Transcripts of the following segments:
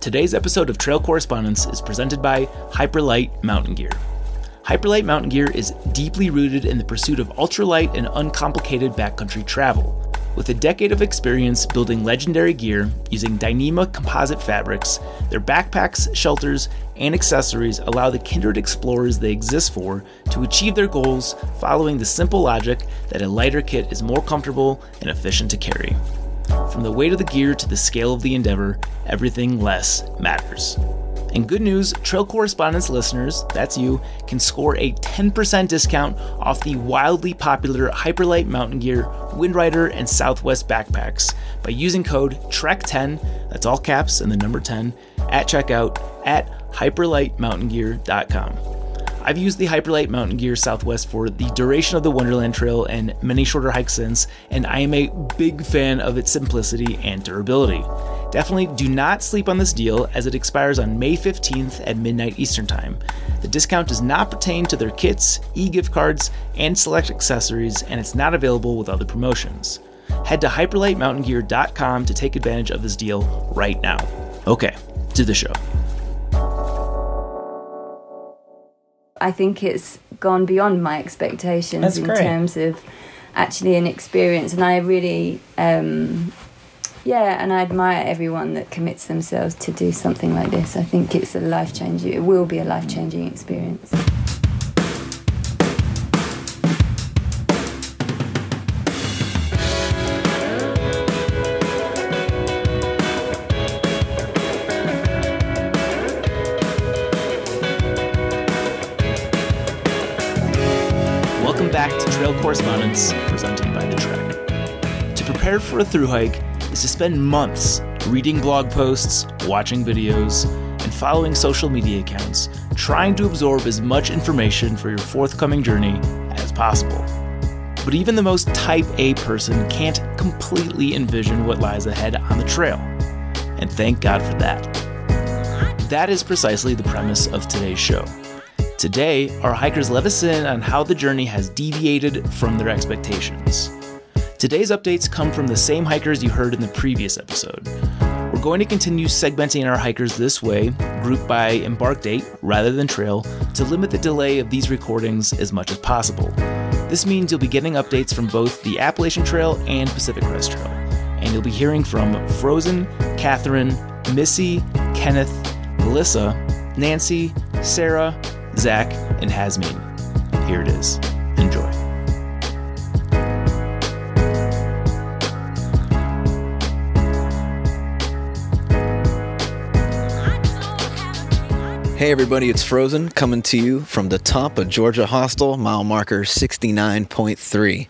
Today's episode of Trail Correspondence is presented by Hyperlite Mountain Gear. Hyperlite Mountain Gear is deeply rooted in the pursuit of ultralight and uncomplicated backcountry travel. With a decade of experience building legendary gear using Dyneema composite fabrics, their backpacks, shelters, and accessories allow the kindred explorers they exist for to achieve their goals following the simple logic that a lighter kit is more comfortable and efficient to carry. From the weight of the gear to the scale of the endeavor, everything less matters. And good news, Trail Correspondence listeners, that's you, can score a 10% discount off the wildly popular Hyperlite Mountain Gear, Windrider, and Southwest backpacks by using code TREK10, that's all caps and the number 10, at checkout at hyperlitemountaingear.com. I've used the Hyperlite Mountain Gear Southwest for the duration of the Wonderland Trail and many shorter hikes since, and I am a big fan of its simplicity and durability. Definitely do not sleep on this deal as it expires on May 15th at midnight Eastern Time. The discount does not pertain to their kits, e gift cards, and select accessories, and it's not available with other promotions. Head to hyperlitemountaingear.com to take advantage of this deal right now. Okay, to the show. I think it's gone beyond my expectations That's in great. terms of actually an experience, and I really, um, yeah, and I admire everyone that commits themselves to do something like this. I think it's a life changing. It will be a life changing experience. Correspondence, presented by The Trek. To prepare for a through hike is to spend months reading blog posts, watching videos, and following social media accounts, trying to absorb as much information for your forthcoming journey as possible. But even the most type A person can't completely envision what lies ahead on the trail. And thank God for that. That is precisely the premise of today's show. Today, our hikers let us in on how the journey has deviated from their expectations. Today's updates come from the same hikers you heard in the previous episode. We're going to continue segmenting our hikers this way, grouped by embark date rather than trail, to limit the delay of these recordings as much as possible. This means you'll be getting updates from both the Appalachian Trail and Pacific Crest Trail, and you'll be hearing from Frozen, Catherine, Missy, Kenneth, Melissa, Nancy, Sarah, Zach, and Hasmin. Here it is. Enjoy. Hey everybody, it's Frozen coming to you from the top of Georgia Hostel, mile marker 69.3.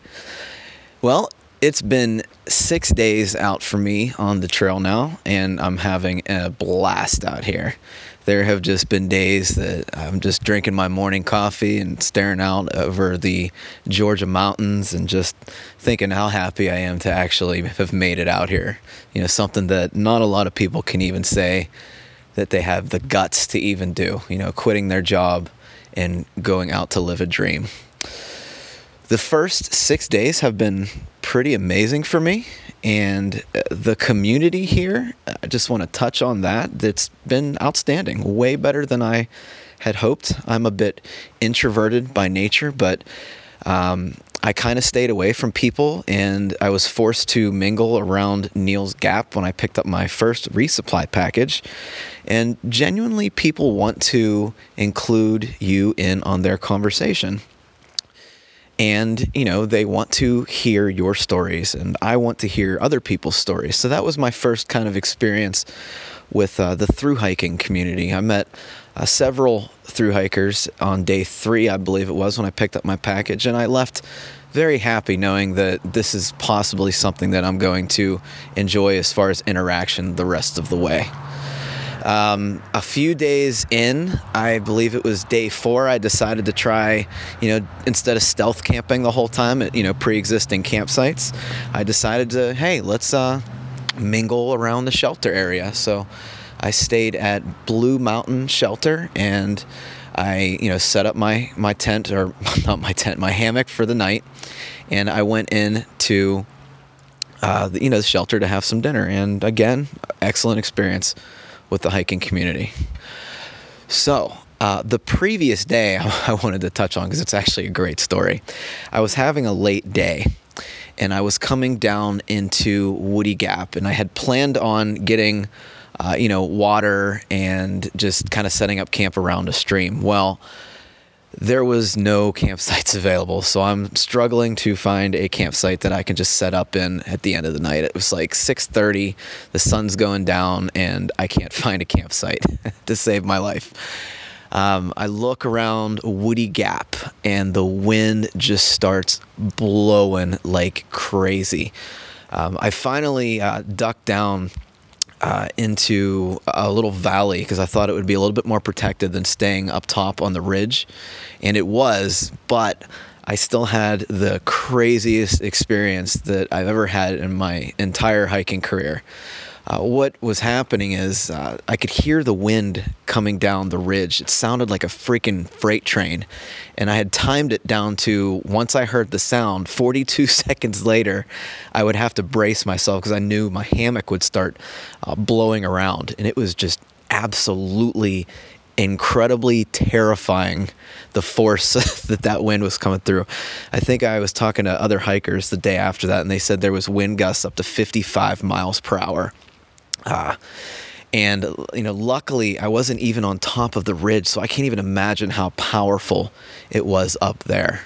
Well, it's been six days out for me on the trail now, and I'm having a blast out here. There have just been days that I'm just drinking my morning coffee and staring out over the Georgia mountains and just thinking how happy I am to actually have made it out here. You know, something that not a lot of people can even say that they have the guts to even do, you know, quitting their job and going out to live a dream. The first six days have been pretty amazing for me, and uh, the community here, I just want to touch on that. That's been outstanding, way better than I had hoped. I'm a bit introverted by nature, but um, I kind of stayed away from people, and I was forced to mingle around Neels Gap when I picked up my first resupply package. And genuinely, people want to include you in on their conversation. And, you know, they want to hear your stories, and I want to hear other people's stories. So that was my first kind of experience with uh, the through hiking community. I met uh, several through hikers on day three, I believe it was, when I picked up my package, and I left very happy knowing that this is possibly something that I'm going to enjoy as far as interaction the rest of the way. Um, a few days in, I believe it was day four, I decided to try, you know, instead of stealth camping the whole time at, you know, pre existing campsites, I decided to, hey, let's uh, mingle around the shelter area. So I stayed at Blue Mountain Shelter and I, you know, set up my, my tent, or not my tent, my hammock for the night. And I went in to, uh, you know, the shelter to have some dinner. And again, excellent experience with the hiking community. So, uh, the previous day, I wanted to touch on because it's actually a great story. I was having a late day and I was coming down into Woody Gap, and I had planned on getting, uh, you know, water and just kind of setting up camp around a stream. Well, there was no campsites available, so I'm struggling to find a campsite that I can just set up in at the end of the night. It was like 6:30, the sun's going down, and I can't find a campsite to save my life. Um, I look around Woody Gap, and the wind just starts blowing like crazy. Um, I finally uh, ducked down uh, into a little valley because I thought it would be a little bit more protected than staying up top on the ridge. And it was, but I still had the craziest experience that I've ever had in my entire hiking career. Uh, what was happening is uh, I could hear the wind coming down the ridge. It sounded like a freaking freight train. And I had timed it down to once I heard the sound, 42 seconds later, I would have to brace myself because I knew my hammock would start uh, blowing around. And it was just absolutely incredibly terrifying the force that that wind was coming through. I think I was talking to other hikers the day after that, and they said there was wind gusts up to 55 miles per hour. Uh, and you know, luckily, I wasn't even on top of the ridge, so I can't even imagine how powerful it was up there.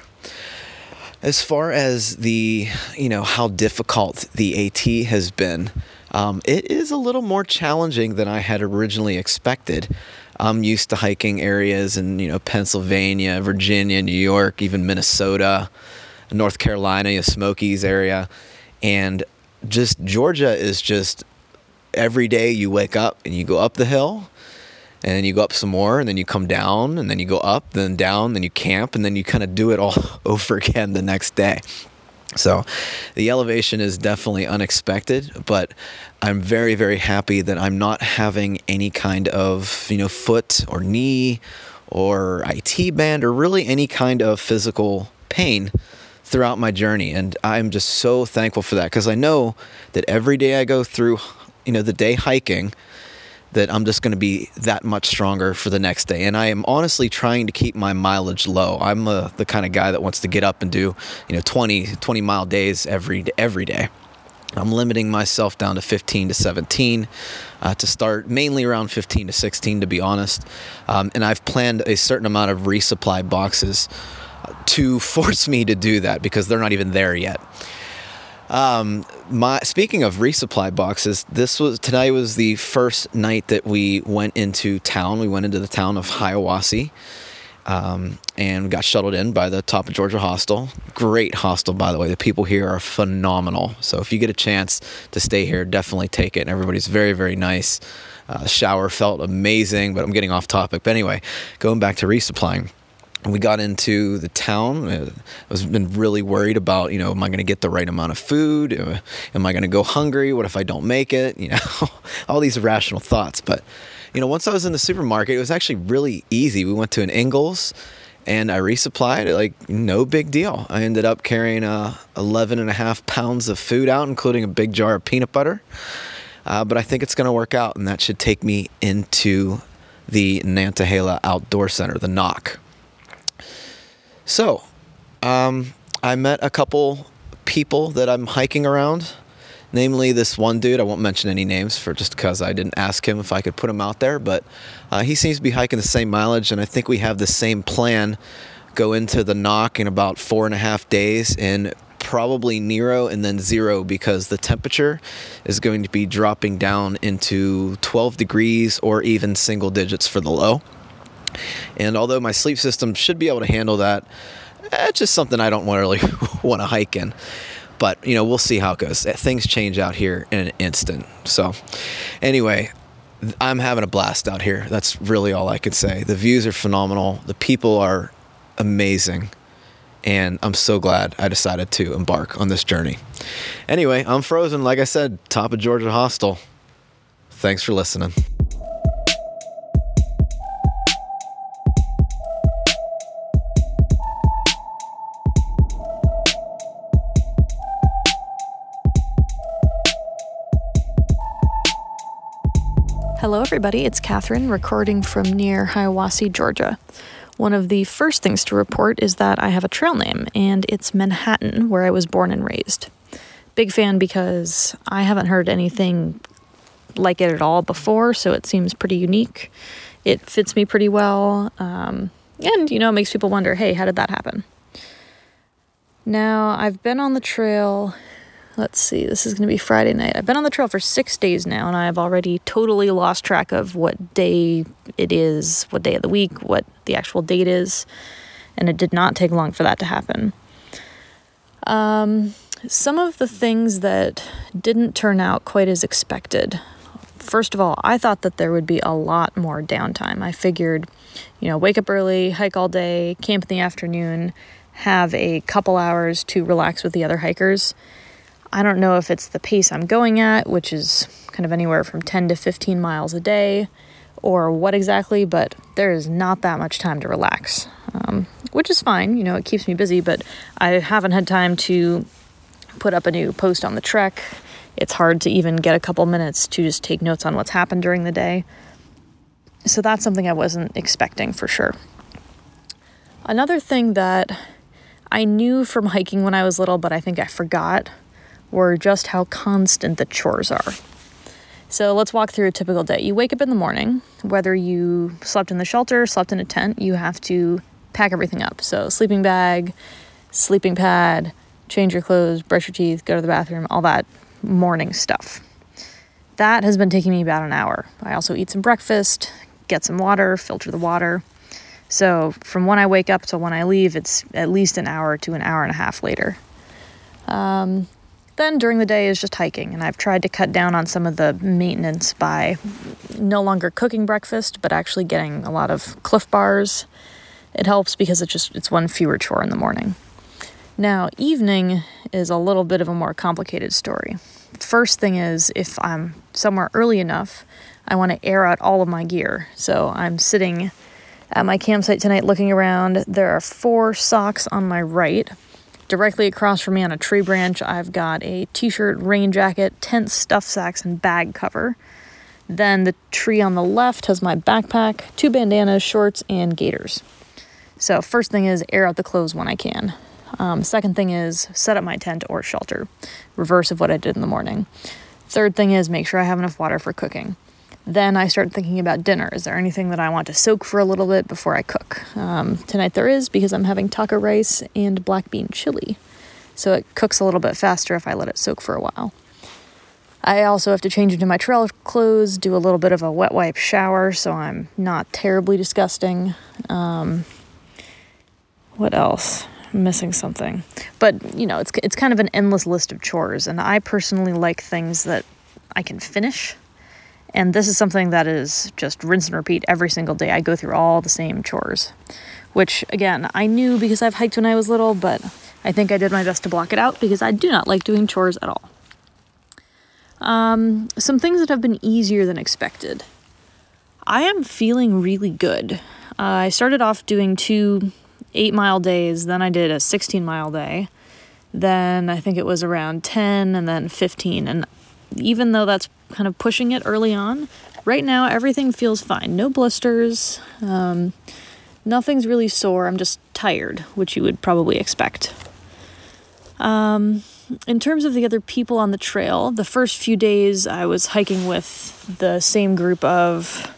As far as the, you know, how difficult the AT has been, um, it is a little more challenging than I had originally expected. I'm used to hiking areas in, you know, Pennsylvania, Virginia, New York, even Minnesota, North Carolina, Smokies area, and just Georgia is just every day you wake up and you go up the hill and then you go up some more and then you come down and then you go up then down then you camp and then you kind of do it all over again the next day. So the elevation is definitely unexpected but i'm very very happy that i'm not having any kind of you know foot or knee or IT band or really any kind of physical pain throughout my journey and i'm just so thankful for that because i know that every day i go through you know the day hiking that I'm just going to be that much stronger for the next day. And I am honestly trying to keep my mileage low. I'm uh, the kind of guy that wants to get up and do, you know, 20, 20 mile days every, every day. I'm limiting myself down to 15 to 17 uh, to start, mainly around 15 to 16, to be honest. Um, and I've planned a certain amount of resupply boxes to force me to do that because they're not even there yet. Um, my speaking of resupply boxes, this was tonight was the first night that we went into town. We went into the town of Hiawassee. Um, and got shuttled in by the Top of Georgia hostel. Great hostel, by the way. The people here are phenomenal. So if you get a chance to stay here, definitely take it. And everybody's very, very nice. Uh, shower felt amazing, but I'm getting off topic. But anyway, going back to resupplying we got into the town. I was been really worried about, you know, am I going to get the right amount of food? Am I going to go hungry? What if I don't make it? You know, all these irrational thoughts. But, you know, once I was in the supermarket, it was actually really easy. We went to an Ingles and I resupplied like no big deal. I ended up carrying uh, 11 and a half pounds of food out, including a big jar of peanut butter. Uh, but I think it's going to work out, and that should take me into the Nantahala Outdoor Center, the NOC. So, um, I met a couple people that I'm hiking around, namely this one dude. I won't mention any names for just because I didn't ask him if I could put him out there, but uh, he seems to be hiking the same mileage, and I think we have the same plan. Go into the NOC in about four and a half days and probably Nero and then zero because the temperature is going to be dropping down into 12 degrees or even single digits for the low. And although my sleep system should be able to handle that, it's just something I don't really want to hike in. But, you know, we'll see how it goes. Eh, things change out here in an instant. So, anyway, I'm having a blast out here. That's really all I can say. The views are phenomenal, the people are amazing. And I'm so glad I decided to embark on this journey. Anyway, I'm frozen. Like I said, top of Georgia Hostel. Thanks for listening. Hello, everybody. It's Catherine recording from near Hiawassee, Georgia. One of the first things to report is that I have a trail name, and it's Manhattan, where I was born and raised. Big fan because I haven't heard anything like it at all before, so it seems pretty unique. It fits me pretty well, um, and you know, it makes people wonder hey, how did that happen? Now, I've been on the trail let's see, this is going to be Friday night. I've been on the trail for six days now, and I've already totally lost track of what day it is, what day of the week, what the actual date is, and it did not take long for that to happen. Um, some of the things that didn't turn out quite as expected. First of all, I thought that there would be a lot more downtime. I figured, you know, wake up early, hike all day, camp in the afternoon, have a couple hours to relax with the other hikers I don't know if it's the pace I'm going at, which is kind of anywhere from 10 to 15 miles a day, or what exactly, but there is not that much time to relax, um, which is fine. You know, it keeps me busy, but I haven't had time to put up a new post on the trek. It's hard to even get a couple minutes to just take notes on what's happened during the day. So that's something I wasn't expecting for sure. Another thing that I knew from hiking when I was little, but I think I forgot were just how constant the chores are. So let's walk through a typical day. You wake up in the morning, whether you slept in the shelter, slept in a tent, you have to pack everything up. So, sleeping bag, sleeping pad, change your clothes, brush your teeth, go to the bathroom, all that morning stuff. That has been taking me about an hour. I also eat some breakfast, get some water, filter the water. So, from when I wake up to when I leave, it's at least an hour to an hour and a half later. Um, then during the day is just hiking, and I've tried to cut down on some of the maintenance by no longer cooking breakfast, but actually getting a lot of Clif bars. It helps because it's just it's one fewer chore in the morning. Now, evening is a little bit of a more complicated story. First thing is if I'm somewhere early enough, I want to air out all of my gear. So I'm sitting at my campsite tonight looking around. There are four socks on my right Directly across from me on a tree branch, I've got a t shirt, rain jacket, tent, stuff sacks, and bag cover. Then the tree on the left has my backpack, two bandanas, shorts, and gaiters. So, first thing is air out the clothes when I can. Um, second thing is set up my tent or shelter, reverse of what I did in the morning. Third thing is make sure I have enough water for cooking. Then I start thinking about dinner. Is there anything that I want to soak for a little bit before I cook? Um, tonight there is because I'm having taco rice and black bean chili. So it cooks a little bit faster if I let it soak for a while. I also have to change into my trail clothes, do a little bit of a wet wipe shower so I'm not terribly disgusting. Um, what else? I'm missing something. But, you know, it's, it's kind of an endless list of chores, and I personally like things that I can finish and this is something that is just rinse and repeat every single day. I go through all the same chores, which again, I knew because I've hiked when I was little, but I think I did my best to block it out because I do not like doing chores at all. Um, some things that have been easier than expected. I am feeling really good. Uh, I started off doing two eight mile days, then I did a 16 mile day. Then I think it was around 10 and then 15. And even though that's kind of pushing it early on, right now everything feels fine. No blisters, um, nothing's really sore. I'm just tired, which you would probably expect. Um, in terms of the other people on the trail, the first few days I was hiking with the same group of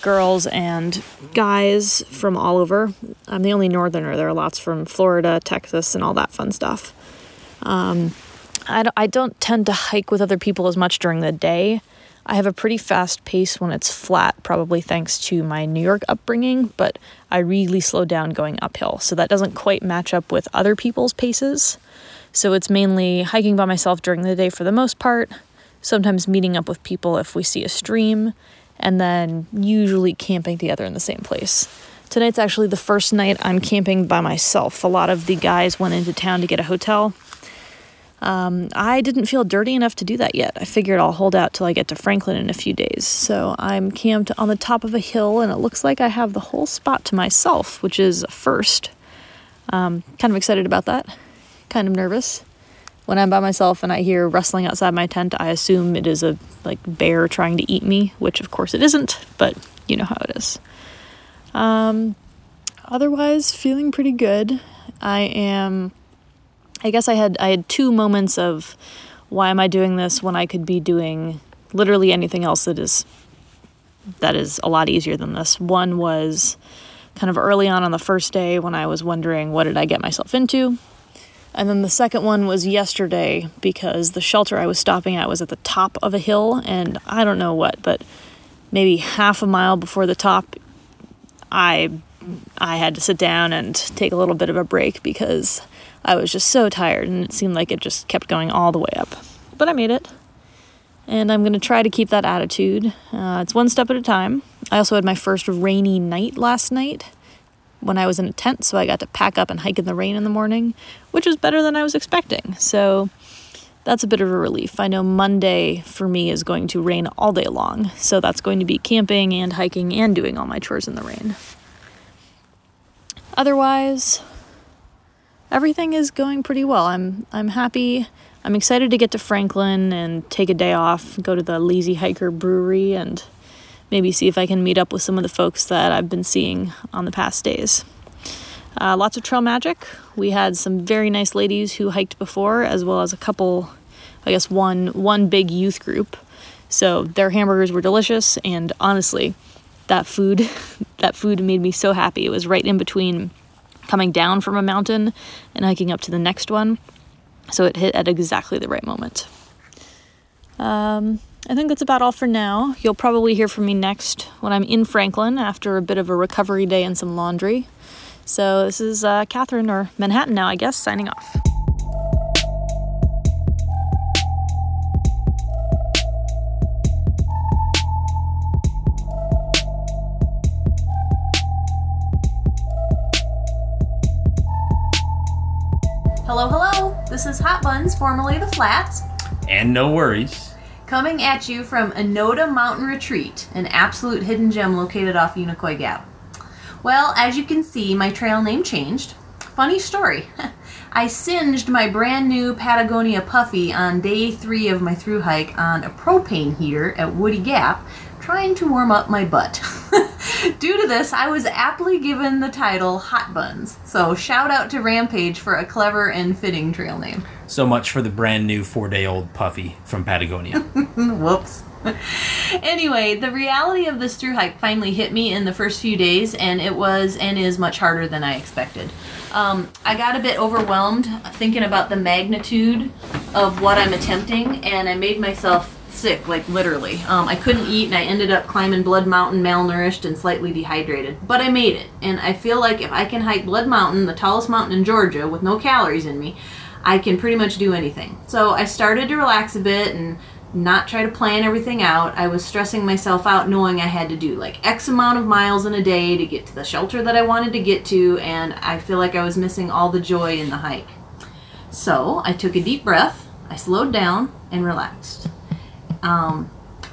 girls and guys from all over. I'm the only northerner. There are lots from Florida, Texas, and all that fun stuff. Um, I don't, I don't tend to hike with other people as much during the day. I have a pretty fast pace when it's flat, probably thanks to my New York upbringing, but I really slow down going uphill. So that doesn't quite match up with other people's paces. So it's mainly hiking by myself during the day for the most part, sometimes meeting up with people if we see a stream, and then usually camping together in the same place. Tonight's actually the first night I'm camping by myself. A lot of the guys went into town to get a hotel, um, I didn't feel dirty enough to do that yet. I figured I'll hold out till I get to Franklin in a few days. So I'm camped on the top of a hill, and it looks like I have the whole spot to myself, which is first. Um, kind of excited about that. Kind of nervous. When I'm by myself and I hear rustling outside my tent, I assume it is a like bear trying to eat me, which of course it isn't, but you know how it is. Um, otherwise, feeling pretty good. I am. I guess I had I had two moments of why am I doing this when I could be doing literally anything else that is that is a lot easier than this. One was kind of early on on the first day when I was wondering what did I get myself into. And then the second one was yesterday because the shelter I was stopping at was at the top of a hill and I don't know what, but maybe half a mile before the top I I had to sit down and take a little bit of a break because I was just so tired and it seemed like it just kept going all the way up. But I made it. And I'm going to try to keep that attitude. Uh, it's one step at a time. I also had my first rainy night last night when I was in a tent, so I got to pack up and hike in the rain in the morning, which was better than I was expecting. So that's a bit of a relief. I know Monday for me is going to rain all day long, so that's going to be camping and hiking and doing all my chores in the rain. Otherwise, everything is going pretty well. I'm I'm happy. I'm excited to get to Franklin and take a day off, go to the Lazy Hiker Brewery and maybe see if I can meet up with some of the folks that I've been seeing on the past days. Uh, lots of trail magic. We had some very nice ladies who hiked before, as well as a couple, I guess one one big youth group. So their hamburgers were delicious, and honestly, that food that food made me so happy. It was right in between coming down from a mountain and hiking up to the next one, so it hit at exactly the right moment. Um, I think that's about all for now. You'll probably hear from me next when I'm in Franklin after a bit of a recovery day and some laundry. So, this is uh, Catherine, or Manhattan now, I guess, signing off. Hello, hello. This is Hot Buns, formerly The Flats, And no worries. coming at you from Enota Mountain Retreat, an absolute hidden gem located off Unicoi Gap. Well, as you can see, my trail name changed. Funny story. I singed my brand new Patagonia Puffy on day three of my through hike on a propane heater at Woody Gap, trying to warm up my butt. Due to this, I was aptly given the title Hot Buns. So shout out to Rampage for a clever and fitting trail name. So much for the brand new four day old puffy from Patagonia. Whoops. anyway, the reality of this through hike finally hit me in the first few days, and it was and is much harder than I expected. Um, I got a bit overwhelmed thinking about the magnitude of what I'm attempting, and I made myself sick, like literally. Um, I couldn't eat, and I ended up climbing Blood Mountain malnourished and slightly dehydrated. But I made it, and I feel like if I can hike Blood Mountain, the tallest mountain in Georgia, with no calories in me, I can pretty much do anything. So I started to relax a bit and not try to plan everything out. I was stressing myself out knowing I had to do like X amount of miles in a day to get to the shelter that I wanted to get to, and I feel like I was missing all the joy in the hike. So I took a deep breath, I slowed down, and relaxed. Um,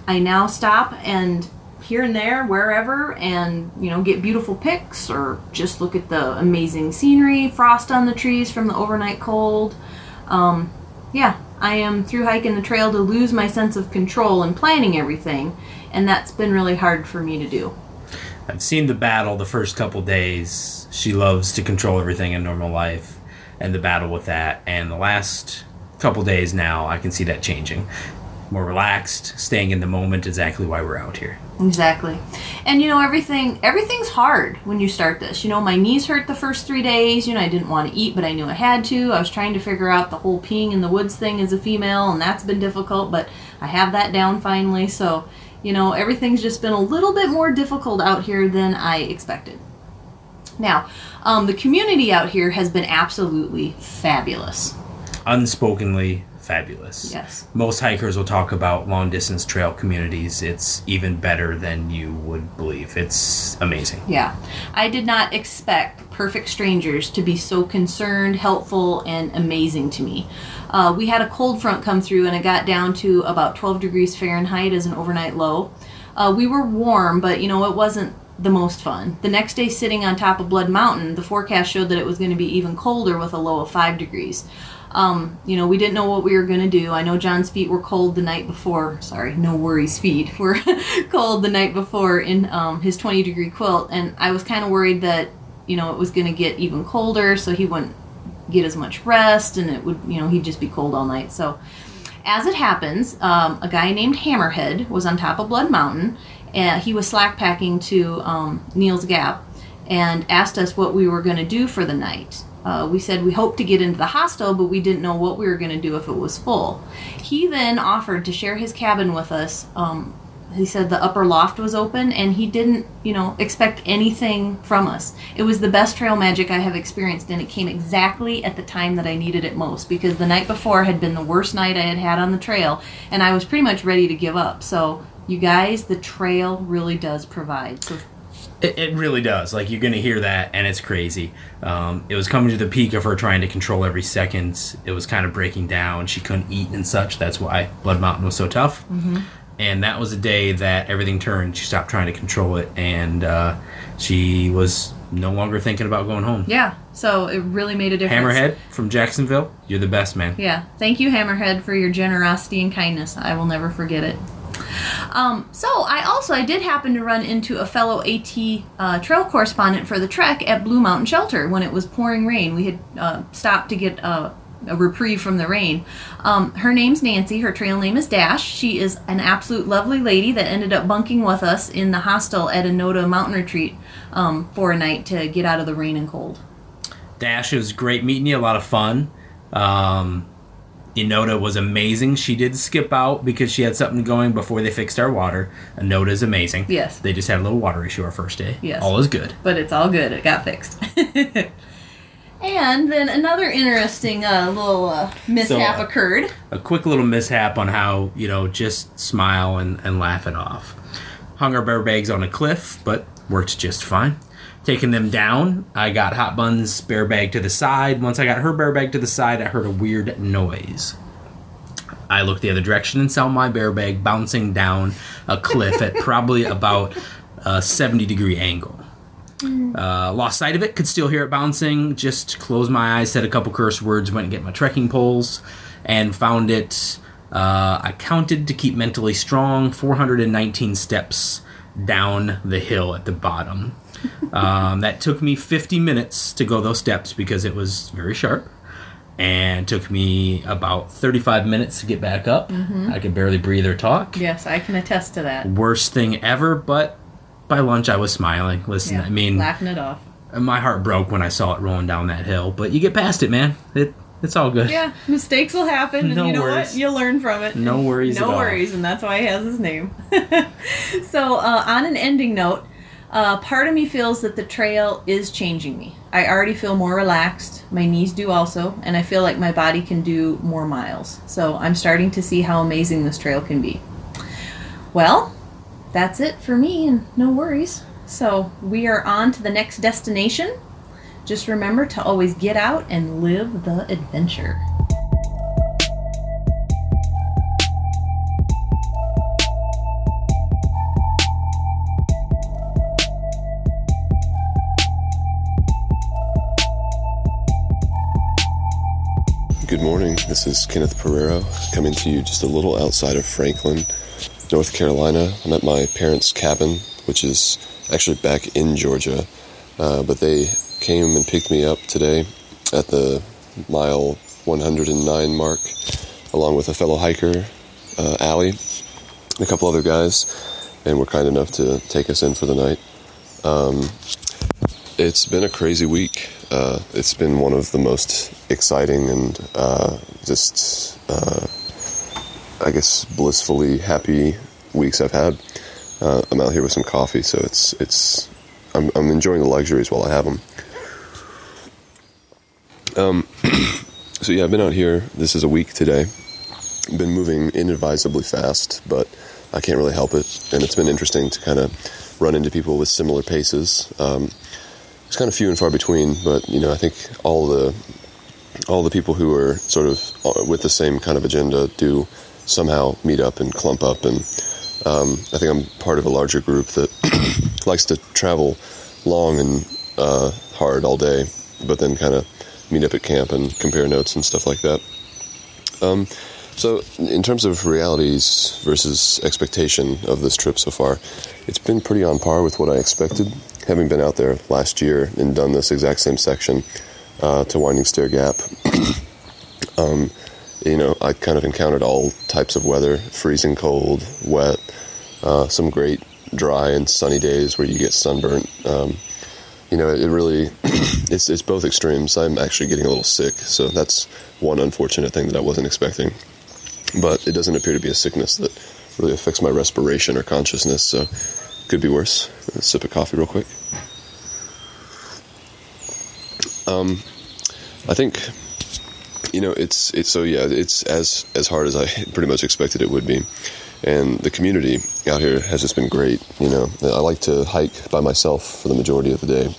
I now stop and here and there, wherever, and you know, get beautiful pics or just look at the amazing scenery, frost on the trees from the overnight cold. Um, yeah, I am through hiking the trail to lose my sense of control and planning everything, and that's been really hard for me to do. I've seen the battle the first couple days. She loves to control everything in normal life and the battle with that. And the last couple days now, I can see that changing. More relaxed, staying in the moment, exactly why we're out here. Exactly. And you know everything everything's hard when you start this. You know, my knees hurt the first 3 days. You know, I didn't want to eat, but I knew I had to. I was trying to figure out the whole peeing in the woods thing as a female, and that's been difficult, but I have that down finally. So, you know, everything's just been a little bit more difficult out here than I expected. Now, um, the community out here has been absolutely fabulous. Unspokenly fabulous. Yes. Most hikers will talk about long distance trail communities. It's even better than you would believe. It's amazing. Yeah. I did not expect perfect strangers to be so concerned, helpful, and amazing to me. Uh, we had a cold front come through and it got down to about 12 degrees Fahrenheit as an overnight low. Uh, we were warm, but you know, it wasn't the most fun. The next day, sitting on top of Blood Mountain, the forecast showed that it was going to be even colder with a low of 5 degrees. Um, you know, we didn't know what we were going to do. I know John's feet were cold the night before. Sorry, no worries, feet were cold the night before in um, his 20 degree quilt. And I was kind of worried that, you know, it was going to get even colder, so he wouldn't get as much rest and it would, you know, he'd just be cold all night. So, as it happens, um, a guy named Hammerhead was on top of Blood Mountain. And he was slack packing to um, Neels Gap and asked us what we were going to do for the night. Uh, we said we hoped to get into the hostel, but we didn't know what we were going to do if it was full. He then offered to share his cabin with us. Um, he said the upper loft was open, and he didn't, you know, expect anything from us. It was the best trail magic I have experienced, and it came exactly at the time that I needed it most because the night before had been the worst night I had had on the trail, and I was pretty much ready to give up. So, you guys, the trail really does provide. So It, it really does. Like you're gonna hear that, and it's crazy. Um, it was coming to the peak of her trying to control every second. It was kind of breaking down. She couldn't eat and such. That's why Blood Mountain was so tough. Mm-hmm. And that was the day that everything turned. She stopped trying to control it, and uh, she was no longer thinking about going home. Yeah, so it really made a difference. Hammerhead from Jacksonville, you're the best man. Yeah, thank you, Hammerhead, for your generosity and kindness. I will never forget it. Um, so I also I did happen to run into a fellow AT uh, trail correspondent for the trek at Blue Mountain Shelter when it was pouring rain. We had uh, stopped to get uh, a reprieve from the rain. Um, her name's Nancy. Her trail name is Dash. She is an absolute lovely lady that ended up bunking with us in the hostel at Enota Mountain Retreat um, for a night to get out of the rain and cold. Dash, it was great meeting you. A lot of fun. Um, Enota was amazing. She did skip out because she had something going before they fixed our water. Enota is amazing. Yes. They just had a little water issue our first day. Yes. All is good. but it's all good. It got fixed. and then another interesting uh, little uh, mishap So, uh, occurred. A quick little mishap on how, you know, just smile and, and laugh it off. Hung our bear bags on a cliff, but worked just fine. Taking them down, I got Hot Bun's bear bag to the side. Once I got her bear bag to the side, I heard a weird noise. I looked the other direction and saw my bear bag bouncing down a cliff at probably about a 70 degree angle. Uh, lost sight of it, could still hear it bouncing. Just closed my eyes, said a couple curse words, went and get my trekking poles, and found it. Uh, I counted to keep mentally strong 419 steps down the hill at the bottom. Um, that took me 50 minutes to go those steps because it was very sharp. And took me about 35 minutes to get back up. I could barely breathe or talk Yes, I can attest to that. worst thing ever, but by lunch I was smiling. Listen, Yeah, I mean, laughing it off. my heart broke when I saw it rolling down that hill, but you get past it, man. It it's all good. Yeah, mistakes will happen, and you know worries. what? You'll learn from it. No worries No at all. worries, and that's why he has his name. so, uh, on an ending note, uh, part of me feels that the trail is changing me. I already feel more relaxed. My knees do also, and I feel like my body can do more miles. So, I'm starting to see how amazing this trail can be. Well, that's it for me, and no worries. So, we are on to the next destination. Just remember to always get out and live the adventure. Good morning. This is Kenneth Pereira coming to you just a little outside of Franklin, North Carolina. I'm at my parents' cabin, which is actually back in Georgia, uh, but they came and picked me up today at the mile 109 mark, along with a fellow hiker, uh, Allie, and a couple other guys, and were kind enough to take us in for the night. Um, it's been a crazy week. Uh, it's been one of the most exciting and uh, just, uh, I guess, blissfully happy weeks I've had. Uh, I'm out here with some coffee, so it's it's I'm, I'm enjoying the luxuries while I have them. Um, so yeah, I've been out here. This is a week today. Been moving inadvisably fast, but I can't really help it, and it's been interesting to kind of run into people with similar paces. Um, it's kind of few and far between, but you know, I think all the all the people who are sort of uh, with the same kind of agenda do somehow meet up and clump up, and um, I think I'm part of a larger group that likes to travel long and uh, hard all day, but then kind of meet up at camp and compare notes and stuff like that. Um, so, in terms of realities versus expectation of this trip so far, it's been pretty on par with what I expected. Having been out there last year and done this exact same section uh, to Winding Stair Gap, um, you know, I kind of encountered all types of weather freezing cold, wet, uh, some great dry and sunny days where you get sunburnt. Um, you know, it really it's it's both extremes. I'm actually getting a little sick, so that's one unfortunate thing that I wasn't expecting. But it doesn't appear to be a sickness that really affects my respiration or consciousness, so could be worse. Let's sip of coffee real quick. Um, I think you know it's it's so yeah it's as as hard as I pretty much expected it would be, and the community out here has just been great. You know, I like to hike by myself for the majority of the day.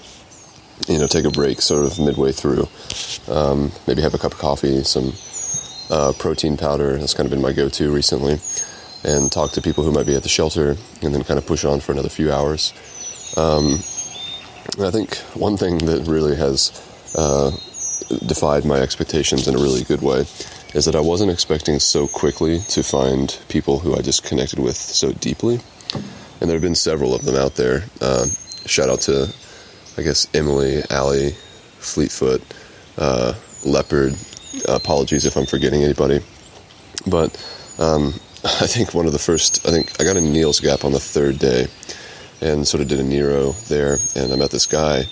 You know, take a break sort of midway through, um, maybe have a cup of coffee, some uh, protein powder. That's kind of been my go-to recently, and talk to people who might be at the shelter, and then kind of push on for another few hours. Um, I think one thing that really has uh, defied my expectations in a really good way is that I wasn't expecting so quickly to find people who I just connected with so deeply. And there have been several of them out there. Uh, shout out to, I guess, Emily, Allie, Fleetfoot, uh, Leopard. Apologies if I'm forgetting anybody. But um, I think one of the first, I think I got in Neels Gap on the third day and sort of did a Nero there. And I met this guy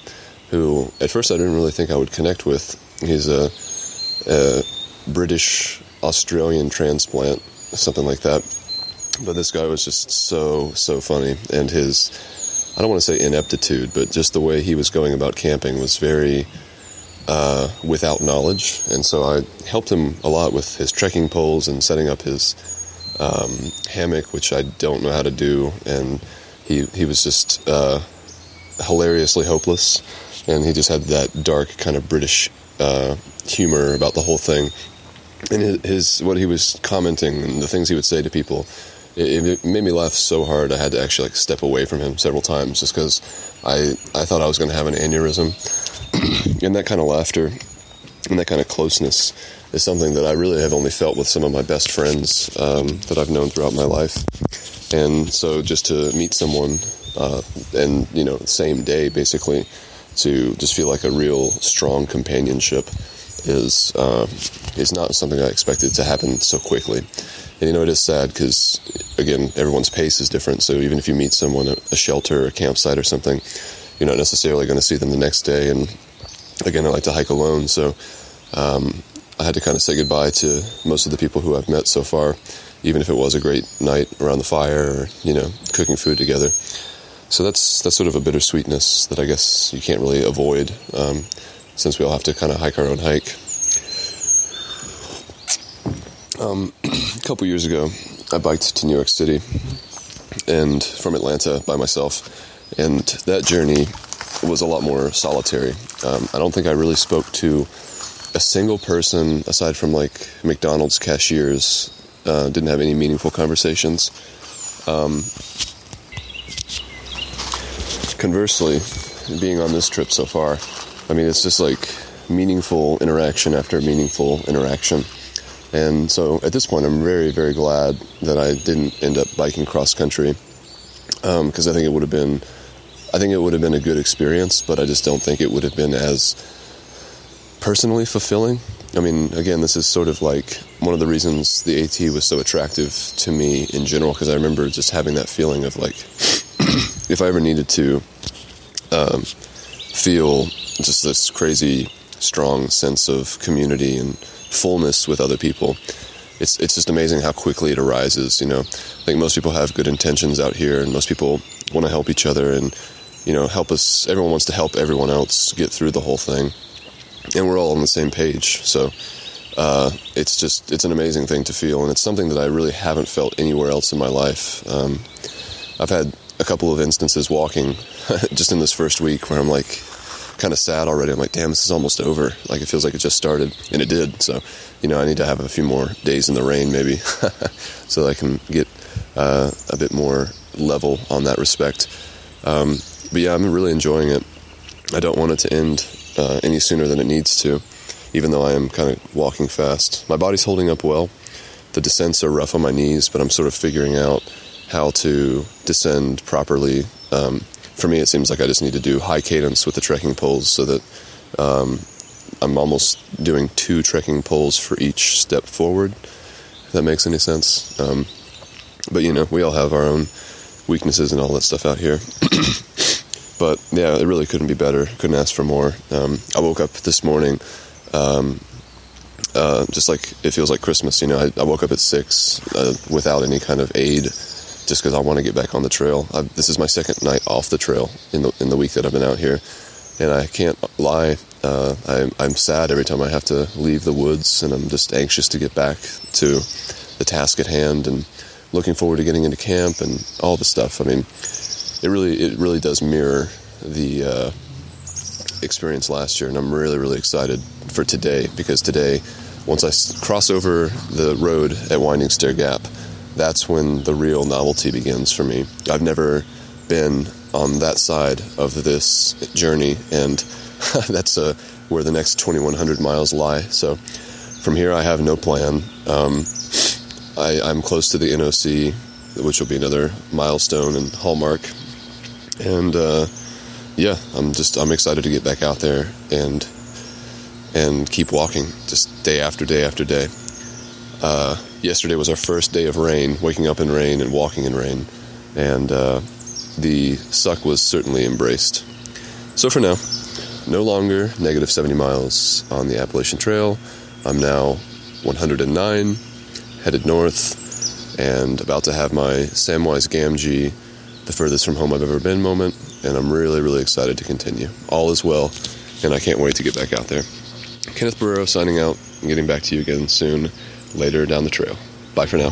who, at first, I didn't really think I would connect with. He's a, a British Australian transplant, something like that. But this guy was just so, so funny. And his, I don't want to say ineptitude, but just the way he was going about camping was very uh, without knowledge. And so I helped him a lot with his trekking poles and setting up his um, hammock, which I don't know how to do. And he, he was just uh, hilariously hopeless. And he just had that dark kind of British uh, humor about the whole thing and his, what he was commenting and the things he would say to people it, it, made me laugh so hard I had to actually like step away from him several times just because I I thought I was going to have an aneurysm and that kind of laughter and that kind of closeness is something that I really have only felt with some of my best friends um, that I've known throughout my life and so just to meet someone uh, and you know same day basically to just feel like a real strong companionship is uh, is not something I expected to happen so quickly. And you know, it is sad because again, everyone's pace is different. So even if you meet someone at a shelter, or a campsite, or something, you're not necessarily going to see them the next day. And again, I like to hike alone, so um, I had to kind of say goodbye to most of the people who I've met so far, even if it was a great night around the fire or you know, cooking food together. So that's that's sort of a bittersweetness that I guess you can't really avoid. Um, since we all have to kind of hike our own hike. Um, a couple years ago, I biked to New York City and from Atlanta by myself, and that journey was a lot more solitary. Um, I don't think I really spoke to a single person aside from like McDonald's cashiers. Uh, didn't have any meaningful conversations. Um, conversely, being on this trip so far, I mean, it's just like meaningful interaction after meaningful interaction. And so at this point, I'm very, very glad that I didn't end up biking cross country because um, I think it would have been, I think it would have been a good experience, but I just don't think it would have been as personally fulfilling. I mean, again, this is sort of like one of the reasons the AT was so attractive to me in general because I remember just having that feeling of like, if I ever needed to um, feel just this crazy strong sense of community and fullness with other people. It's it's just amazing how quickly it arises. You know, I think most people have good intentions out here, and most people want to help each other and you know help us. Everyone wants to help everyone else get through the whole thing, and we're all on the same page. So. Uh, it's just it's an amazing thing to feel, and it's something that I really haven't felt anywhere else in my life. Um, I've had a couple of instances walking just in this first week where I'm like, kind of sad already. I'm like, damn, this is almost over. Like it feels like it just started, and it did. So, you know, I need to have a few more days in the rain, maybe, so that I can get uh, a bit more level on that respect. Um, but yeah, I'm really enjoying it. I don't want it to end uh, any sooner than it needs to. even though I am kind of walking fast. My body's holding up well. The descents are rough on my knees, but I'm sort of figuring out how to descend properly. Um, for me, it seems like I just need to do high cadence with the trekking poles so that um, I'm almost doing two trekking poles for each step forward. If that makes any sense. Um, but you know, we all have our own weaknesses and all that stuff out here. but yeah, it really couldn't be better. Couldn't ask for more. Um, I woke up this morning, um, uh, just like it feels like Christmas. You know, I, I woke up at six uh, without any kind of aid, just because I want to get back on the trail. I, this is my second night off the trail in the in the week that I've been out here, and I can't lie. Uh, I'm, I'm sad every time I have to leave the woods, and I'm just anxious to get back to the task at hand and looking forward to getting into camp and all the stuff. I mean, it really it really does mirror the uh, experience last year, and I'm really really excited for today because today, once I cross over the road at Winding Stair Gap, that's when the real novelty begins for me. I've never been on that side of this journey, and that's uh, where the next 2,100 miles lie. So from here, I have no plan. Um, I, I'm close to the NOC, which will be another milestone and hallmark. And uh, yeah, I'm just I'm excited to get back out there and and keep walking, just day after day after day. Uh, yesterday was our first day of rain, waking up in rain and walking in rain, and uh, the suck was certainly embraced. So for now, no longer negative 70 miles on the Appalachian Trail. I'm now 109 headed north, and about to have my Samwise Gamgee, the furthest from home I've ever been moment, and I'm really, really excited to continue. All is well, and I can't wait to get back out there. Kenneth Barrero signing out, and getting back to you again soon, later down the trail. Bye for now.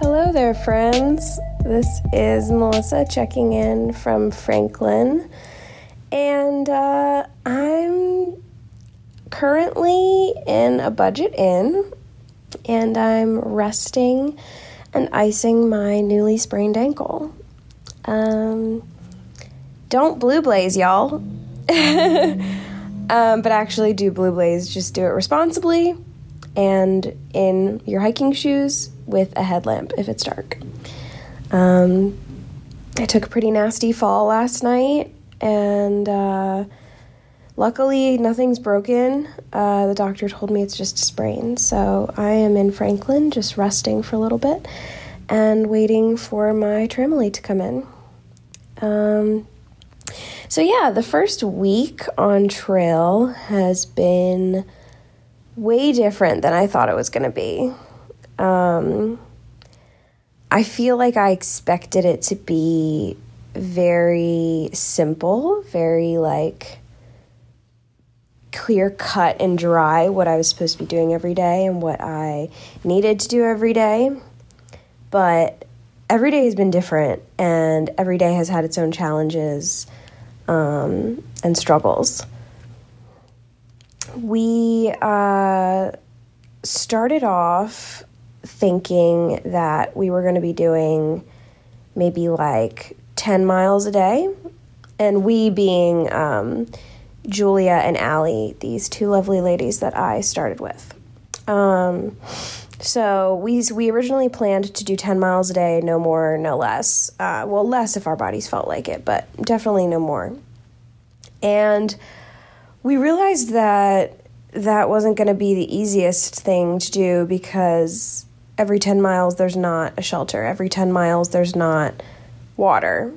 Hello there, friends. This is Melissa checking in from Franklin, and uh, I'm currently in a budget inn, and I'm resting and icing my newly sprained ankle. Um, don't blue blaze, y'all. um, but actually, do blue blaze. Just do it responsibly and in your hiking shoes with a headlamp if it's dark. Um, I took a pretty nasty fall last night, and uh, luckily nothing's broken. Uh, the doctor told me it's just a sprain, so I am in Franklin just resting for a little bit and waiting for my tramily to come in. Um, so, yeah, the first week on trail has been way different than I thought it was going to be. Um, I feel like I expected it to be very simple, very like clear cut and dry what I was supposed to be doing every day and what I needed to do every day. But every day has been different, and every day has had its own challenges um, and struggles we uh, started off thinking that we were going to be doing maybe like 10 miles a day. And we being um, Julia and Allie, these two lovely ladies that I started with. Um, so we we originally planned to do 10 miles a day, no more, no less. Uh, well, less if our bodies felt like it, but definitely no more. And we realized that that wasn't going to be the easiest thing to do because every 10 miles there's not a shelter, every 10 miles there's not water.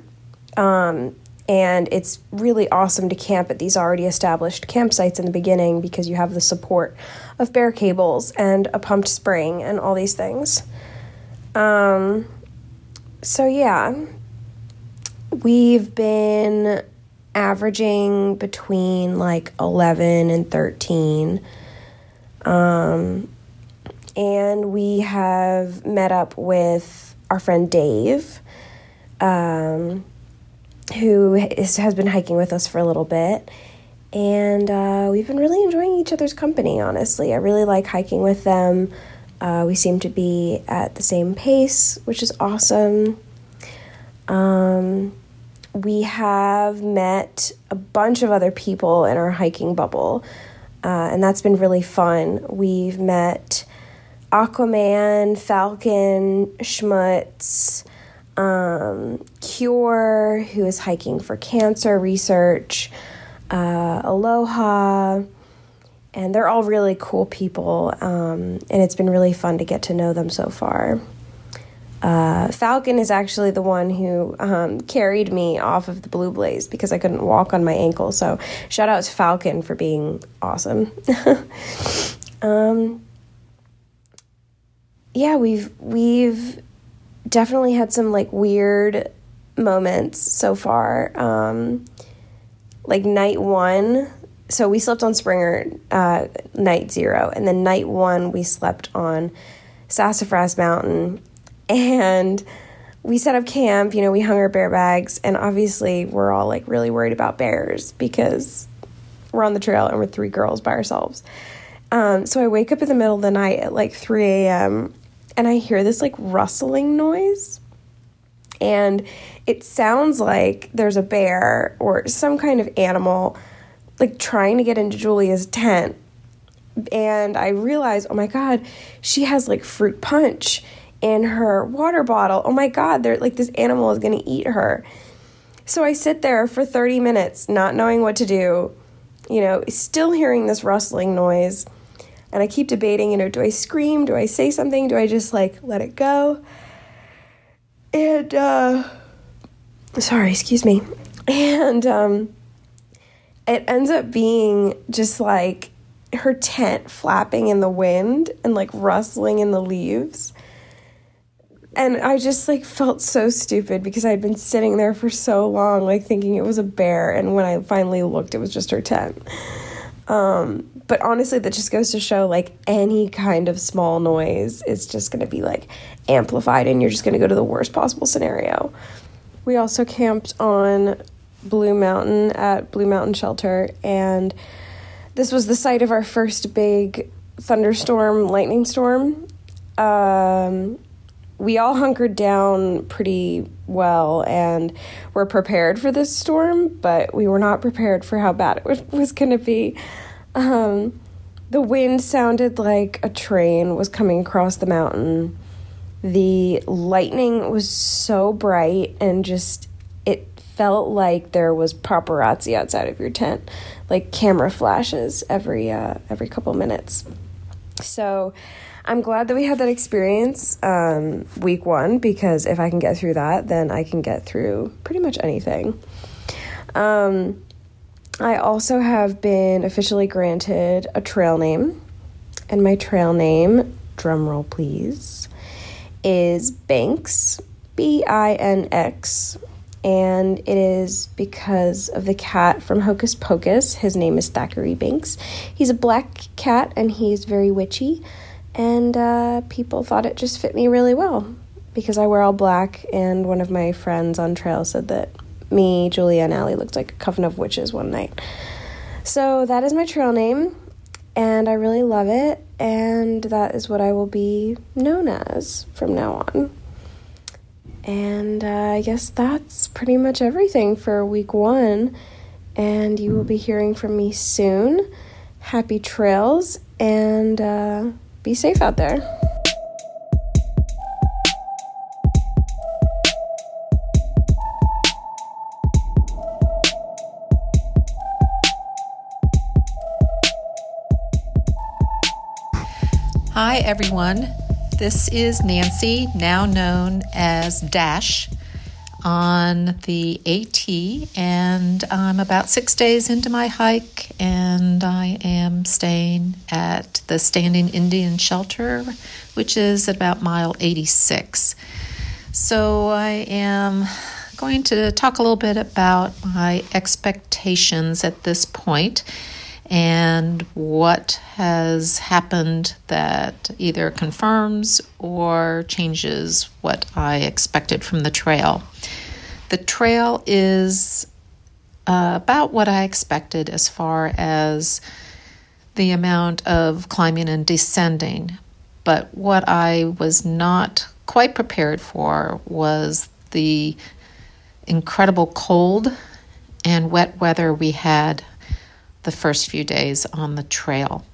Um, and it's really awesome to camp at these already established campsites in the beginning because you have the support of bear cables and a pumped spring and all these things. Um, so, yeah, we've been averaging between like 11 and 13. Um, and we have met up with our friend Dave, um, who is, has been hiking with us for a little bit. And uh, we've been really enjoying each other's company, honestly. I really like hiking with them. Uh, we seem to be at the same pace, which is awesome. Um, we have met a bunch of other people in our hiking bubble, uh, and that's been really fun. We've met Aquaman, Falcon, Schmutz, um, Cure, who is hiking for cancer research, uh, Aloha, and they're all really cool people, um, and it's been really fun to get to know them so far. Uh, Falcon is actually the one who um, carried me off of the Blue Blaze because I couldn't walk on my ankle. So shout out to Falcon for being awesome. um, yeah, we've we've definitely had some like weird moments so far. Um, like night one, so we slept on Springer uh, night zero, and then night one we slept on Sassafras Mountain and we set up camp, you know, we hung our bear bags, and obviously we're all like really worried about bears because we're on the trail and we're three girls by ourselves. Um, so I wake up in the middle of the night at like 3 a.m. and I hear this like rustling noise. And it sounds like there's a bear or some kind of animal like trying to get into Julia's tent. And I realize, oh my God, she has like fruit punch in her water bottle. Oh my God, they're like this animal is going to eat her. So I sit there for 30 minutes, not knowing what to do, you know, still hearing this rustling noise. And I keep debating, you know, do I scream? Do I say something? Do I just like let it go? And, uh, sorry, excuse me. And, um, it ends up being just like her tent flapping in the wind and like rustling in the leaves and I just like felt so stupid because I'd been sitting there for so long, like thinking it was a bear, and when I finally looked, it was just her tent. Um, but honestly, that just goes to show like any kind of small noise is just going to be like amplified, and you're just going to go to the worst possible scenario. We also camped on Blue Mountain at Blue Mountain Shelter, and this was the site of our first big thunderstorm, lightning storm. Um, we all hunkered down pretty well and were prepared for this storm, but we were not prepared for how bad it was, was going to be. Um, the wind sounded like a train was coming across the mountain. The lightning was so bright and just it felt like there was paparazzi outside of your tent, like camera flashes every uh, every couple minutes. So I'm glad that we had that experience um, week one because if I can get through that, then I can get through pretty much anything. Um, I also have been officially granted a trail name, and my trail name, drumroll please, is Binx, B I N X, and it is because of the cat from Hocus Pocus. His name is Thackery Binx. He's a black cat and he's very witchy and uh, people thought it just fit me really well because I wear all black. And one of my friends on trail said that me, Julia, and Allie looked like a coven of witches one night. So that is my trail name, and I really love it. And that is what I will be known as from now on. And uh, I guess that's pretty much everything for week one. And you will be hearing from me soon. Happy trails and. Uh, be safe out there. Hi, everyone. This is Nancy, now known as Dash on the AT, and I'm about six days into my hike, and I am staying at the Standing Indian Shelter, which is at about mile 86. So I am going to talk a little bit about my expectations at this point and what has happened that either confirms or changes what I expected from the trail. The trail is uh, about what I expected as far as the amount of climbing and descending. But what I was not quite prepared for was the incredible cold and wet weather we had the first few days on the trail.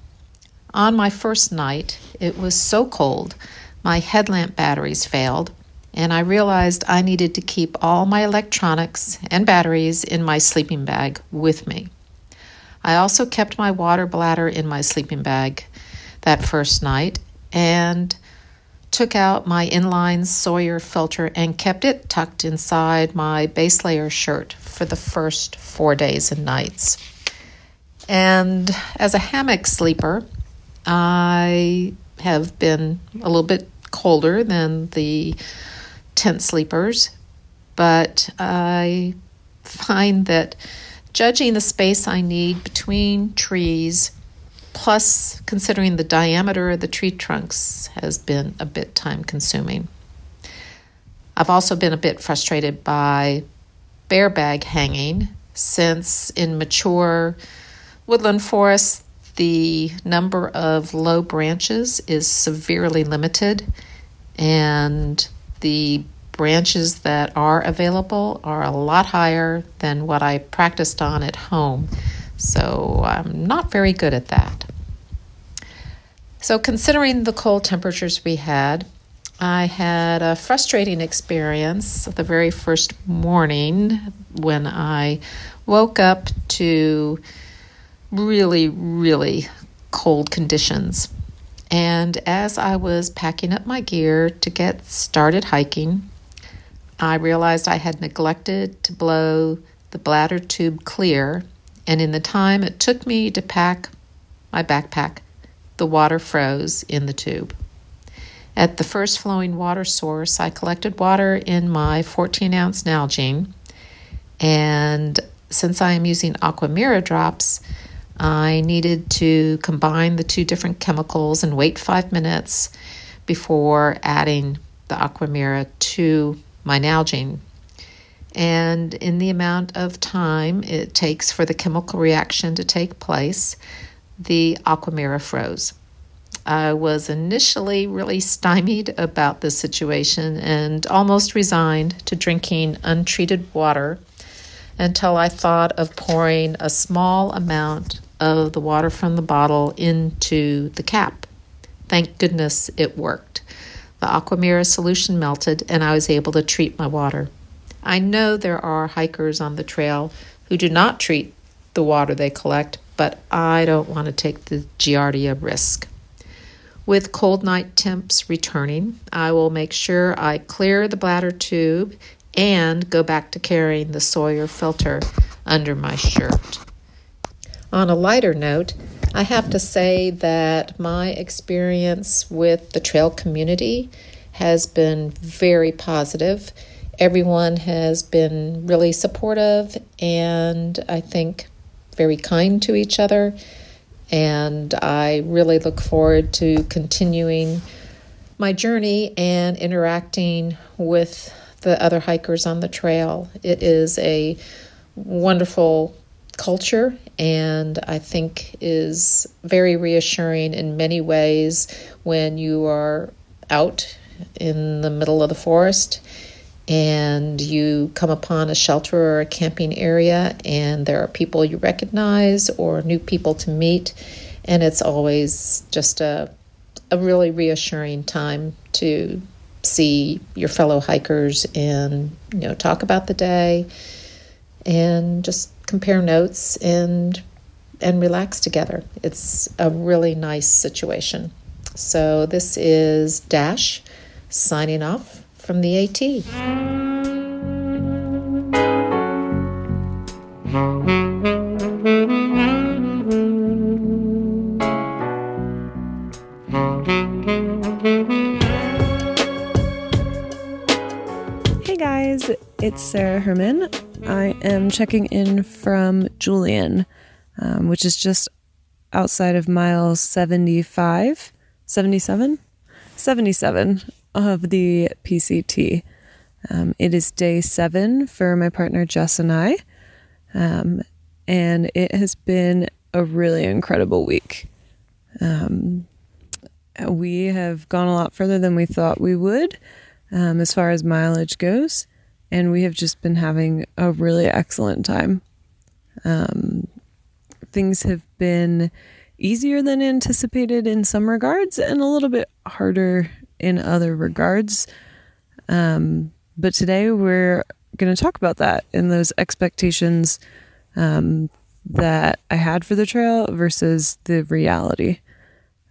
On my first night, it was so cold, my headlamp batteries failed, and I realized I needed to keep all my electronics and batteries in my sleeping bag with me. I also kept my water bladder in my sleeping bag that first night and took out my inline Sawyer filter and kept it tucked inside my base layer shirt for the first four days and nights. And as a hammock sleeper, I have been a little bit colder than the tent sleepers, but I find that judging the space I need between trees, plus considering the diameter of the tree trunks, has been a bit time consuming. I've also been a bit frustrated by bear bag hanging, since in mature woodland forests, the number of low branches is severely limited, and the branches that are available are a lot higher than what I practiced on at home. So I'm not very good at that. So, considering the cold temperatures we had, I had a frustrating experience the very first morning when I woke up to really, really cold conditions. And as I was packing up my gear to get started hiking, I realized I had neglected to blow the bladder tube clear, and in the time it took me to pack my backpack, the water froze in the tube. At the first flowing water source, I collected water in my 14 ounce Nalgene, and since I am using Aquamira drops, I needed to combine the two different chemicals and wait five minutes before adding the Aquamira to my Nalgene. And in the amount of time it takes for the chemical reaction to take place, the Aquamira froze. I was initially really stymied about this situation and almost resigned to drinking untreated water until I thought of pouring a small amount of the water from the bottle into the cap. Thank goodness it worked. The Aquamira solution melted, and I was able to treat my water. I know there are hikers on the trail who do not treat the water they collect, but I don't want to take the Giardia risk. With cold night temps returning, I will make sure I clear the bladder tube and go back to carrying the Sawyer filter under my shirt. On a lighter note, I have to say that my experience with the trail community has been very positive. Everyone has been really supportive and I think very kind to each other. And I really look forward to continuing my journey and interacting with the other hikers on the trail. It is a wonderful culture and I think is very reassuring in many ways when you are out in the middle of the forest and you come upon a shelter or a camping area and there are people you recognize or new people to meet and it's always just a a really reassuring time to see your fellow hikers and you know talk about the day and just compare notes and and relax together. It's a really nice situation. So this is Dash signing off from the AT. Hey guys, it's Sarah Herman. I am checking in from Julian, um, which is just outside of mile 75, 77, 77 of the PCT. Um, it is day seven for my partner Jess and I. Um, and it has been a really incredible week. Um, we have gone a lot further than we thought we would um, as far as mileage goes, and we have just been having a really excellent time. Um, things have been easier than anticipated in some regards and a little bit harder in other regards. Um, but today we're going to talk about that and those expectations um, that I had for the trail versus the reality.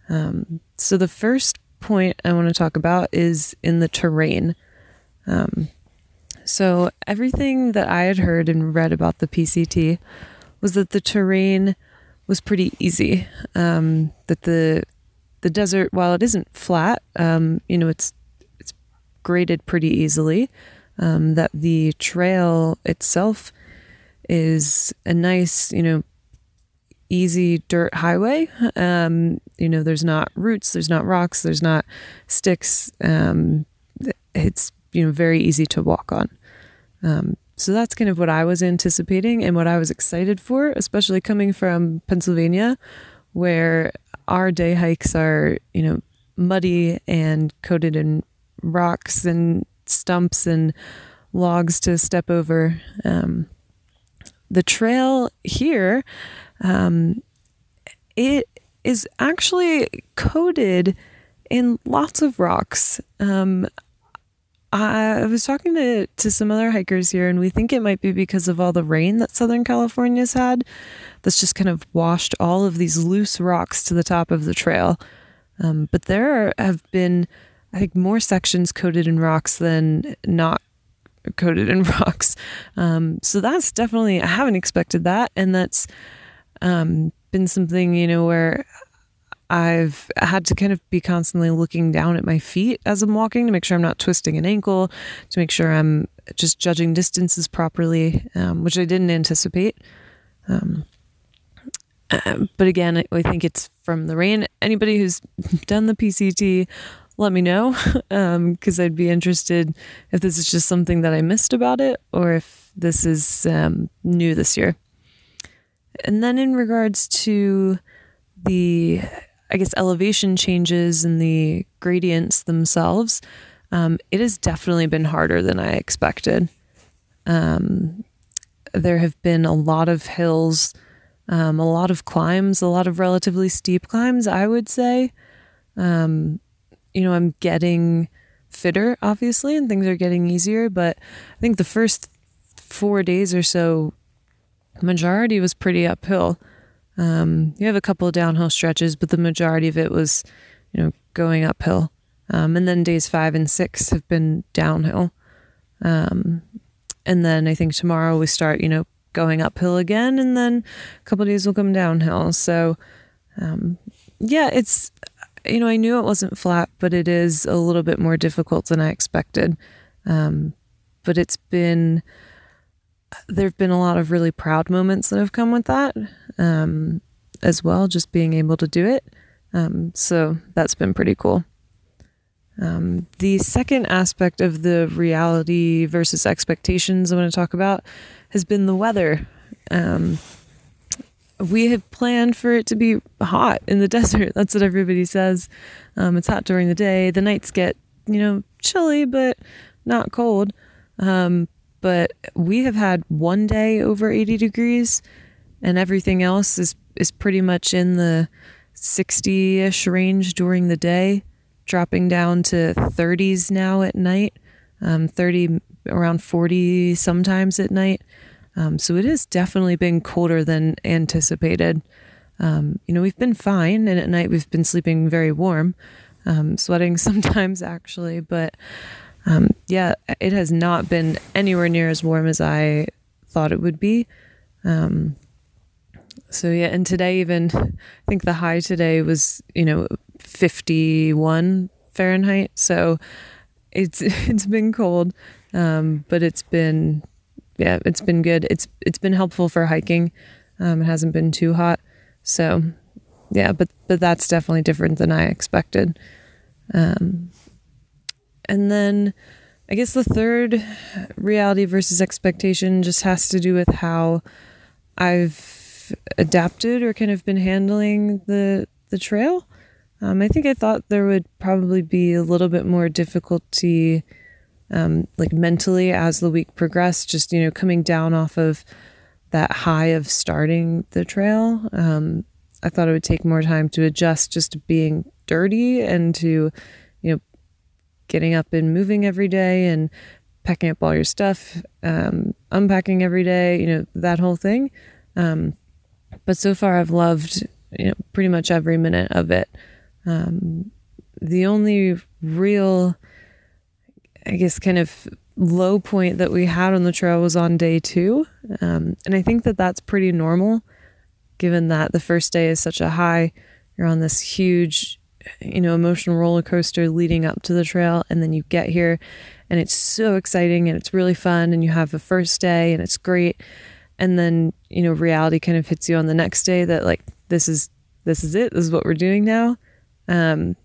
Um, so the first point I want to talk about is in the terrain. Um, so everything that I had heard and read about the PCT was that the terrain was pretty easy. Um, that the the desert, while it isn't flat, um, you know, it's it's graded pretty easily. Um, that the trail itself is a nice, you know, easy dirt highway. Um, you know, there's not roots, there's not rocks, there's not sticks. Um, it's you know very easy to walk on. Um, so that's kind of what I was anticipating and what I was excited for, especially coming from Pennsylvania, where our day hikes are, you know, muddy and coated in rocks and stumps and logs to step over. Um, the trail here, um, it is actually coated in lots of rocks. Um, I was talking to, to some other hikers here, and we think it might be because of all the rain that Southern California's had that's just kind of washed all of these loose rocks to the top of the trail. Um, but there have been, I think, more sections coated in rocks than not coated in rocks. Um, so that's definitely, I haven't expected that. And that's um, been something, you know, where I've had to kind of be constantly looking down at my feet as I'm walking to make sure I'm not twisting an ankle, to make sure I'm just judging distances properly, um, which I didn't anticipate. Um, uh, but again, I think it's from the rain. Anybody who's done the PCT, let me know because um, I'd be interested if this is just something that I missed about it or if this is um, new this year. And then in regards to the I guess, elevation changes and the gradients themselves, um, it has definitely been harder than I expected. Um, there have been a lot of hills, um, a lot of climbs, a lot of relatively steep climbs, I would say. Um, you know, I'm getting fitter, obviously, and things are getting easier, but I think the first four days or so, majority was pretty uphill. Um, you have a couple of downhill stretches, but the majority of it was, you know, going uphill. Um, and then days five and six have been downhill. Um, and then I think tomorrow we start, you know, going uphill again, and then a couple days will come downhill. So, um, yeah, it's, you know, I knew it wasn't flat, but it is a little bit more difficult than I expected. Um, but it's been, there have been a lot of really proud moments that have come with that um, as well, just being able to do it. Um, so that's been pretty cool. Um, the second aspect of the reality versus expectations I want to talk about has been the weather. Um, we have planned for it to be hot in the desert. That's what everybody says. Um, it's hot during the day. The nights get, you know, chilly, but not cold. Um, but we have had one day over 80 degrees and everything else is is pretty much in the 60ish range during the day dropping down to 30s now at night um, 30 around 40 sometimes at night um, so it has definitely been colder than anticipated um, you know we've been fine and at night we've been sleeping very warm um, sweating sometimes actually but um, yeah, it has not been anywhere near as warm as I thought it would be. Um, so yeah, and today even I think the high today was you know 51 Fahrenheit. So it's it's been cold, um, but it's been yeah, it's been good. It's it's been helpful for hiking. Um, it hasn't been too hot, so yeah, but but that's definitely different than I expected. Um, and then I guess the third reality versus expectation just has to do with how I've adapted or kind of been handling the the trail. Um, I think I thought there would probably be a little bit more difficulty, um, like mentally, as the week progressed. Just you know, coming down off of that high of starting the trail. Um, I thought it would take more time to adjust just to being dirty and to, you know, getting up and moving every day and packing up all your stuff, um, unpacking every day, you know, that whole thing. Um, but so far, I've loved, you know, pretty much every minute of it. Um, the only real, I guess, kind of low point that we had on the trail was on day two. Um, and I think that that's pretty normal given that the first day is such a high. You're on this huge, you know, emotional roller coaster leading up to the trail. And then you get here and it's so exciting and it's really fun. And you have a first day and it's great. And then, you know, reality kind of hits you on the next day that like, this is, this is it. This is what we're doing now. Um,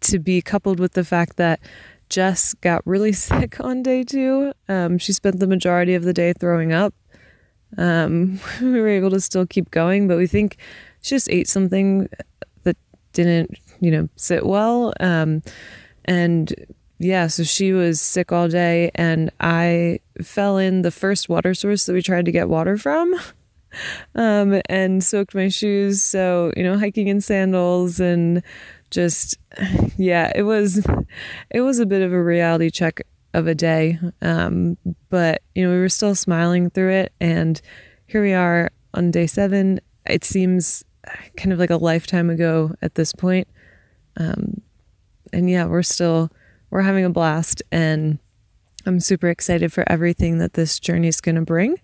to be coupled with the fact that Jess got really sick on day two. Um, she spent the majority of the day throwing up. Um, we were able to still keep going, but we think she just ate something that didn't, you know, sit well. Um, and yeah, so she was sick all day, and I fell in the first water source that we tried to get water from. Um, and soaked my shoes. So, you know, hiking in sandals and just, yeah, it was, it was a bit of a reality check of a day. Um, but, you know, we were still smiling through it. And here we are on day seven. It seems kind of like a lifetime ago at this point. Um, and yeah, we're still, we're having a blast. And I'm super excited for everything that this journey is going to bring.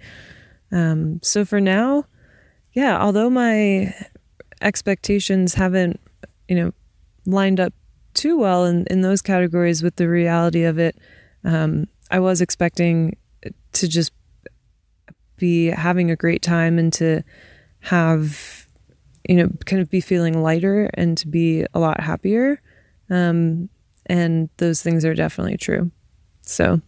Um, so for now, yeah, although my expectations haven't, you know, lined up too well in, in those categories with the reality of it, um, I was expecting to just be having a great time and to have, you know, kind of be feeling lighter and to be a lot happier. Um, and those things are definitely true. So,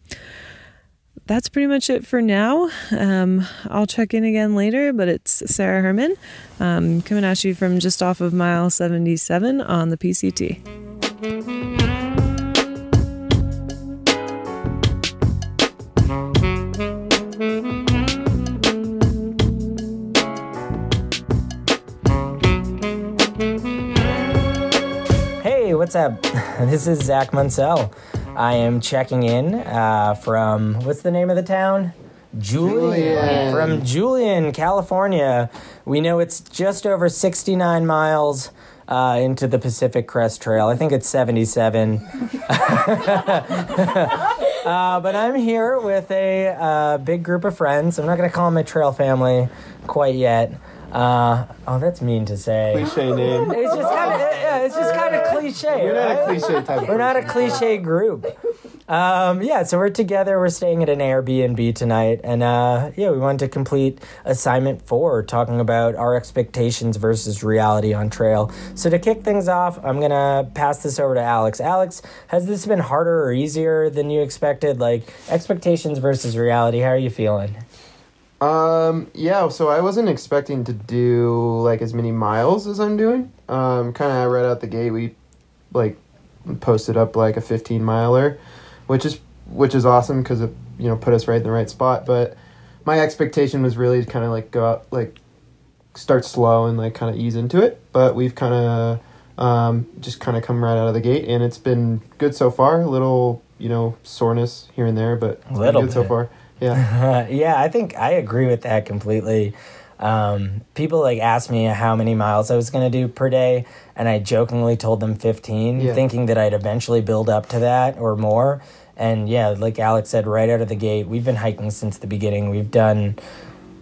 that's pretty much it for now. Um, I'll check in again later, but it's Sarah Herman um, coming at you from just off of mile 77 on the PCT. What's up? This is Zach Munsell. I am checking in uh, from what's the name of the town? Julian. Julian. From Julian, California. We know it's just over 69 miles uh, into the Pacific Crest Trail. I think it's 77. uh, but I'm here with a uh, big group of friends. I'm not going to call them a trail family quite yet. Uh, oh, that's mean to say. Cliche name. It's just kind of yeah, it's just kind of cliche. We're not a right? cliche type We're not a cliche group. Um, yeah, so we're together. We're staying at an Airbnb tonight, and uh, yeah, we wanted to complete assignment four, talking about our expectations versus reality on trail. So to kick things off, I'm gonna pass this over to Alex. Alex, has this been harder or easier than you expected? Like expectations versus reality. How are you feeling? Um, yeah, so I wasn't expecting to do like as many miles as I'm doing. Um, kind of right out the gate, we like posted up like a 15 miler, which is which is awesome because it you know put us right in the right spot. But my expectation was really to kind of like go out like start slow and like kind of ease into it. But we've kind of um, just kind of come right out of the gate, and it's been good so far. A little you know soreness here and there, but Little good so far. Yeah. yeah, I think I agree with that completely. Um, people like asked me how many miles I was going to do per day, and I jokingly told them 15, Yeah. thinking that I'd eventually build up to that or more. And yeah, like Alex said, right out of the gate, we've been hiking since the beginning. We've done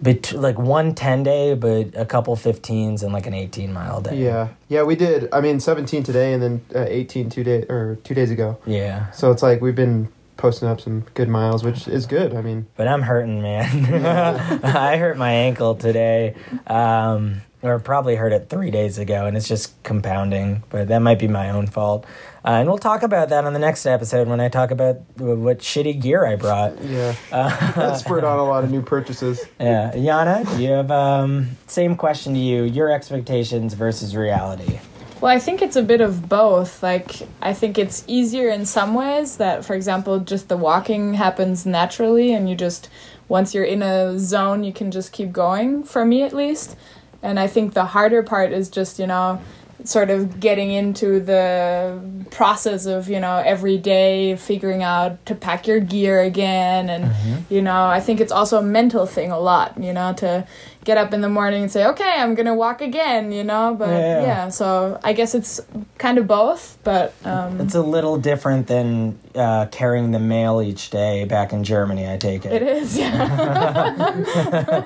bet- like one 10 day, but a couple 15s and like an 18 mile day. Yeah, yeah, we did. I mean, seventeen today, and then uh, eighteen two day or two days ago. Yeah. So it's like we've been posting up some good miles, which is good. I mean, but I'm hurting, man. I hurt my ankle today, um, or probably hurt it three days ago, and it's just compounding. But that might be my own fault. Uh, and we'll talk about that on the next episode when I talk about what shitty gear I brought. yeah, that spurred on a lot of new purchases. Yeah, Yana, you have um, same question to you? Your expectations versus reality. Well, I think it's a bit of both. Like, I think it's easier in some ways that, for example, just the walking happens naturally, and you just, once you're in a zone, you can just keep going, for me at least. And I think the harder part is just, you know, sort of getting into the process of, you know, every day figuring out to pack your gear again. And, Mm-hmm. you know, I think it's also a mental thing a lot, you know, to get up in the morning and say, okay, I'm going to walk again, you know, but Yeah, yeah, yeah. so I guess it's kind of both, but um, It's a little different than uh, carrying the mail each day back in Germany, I take it. it is, yeah.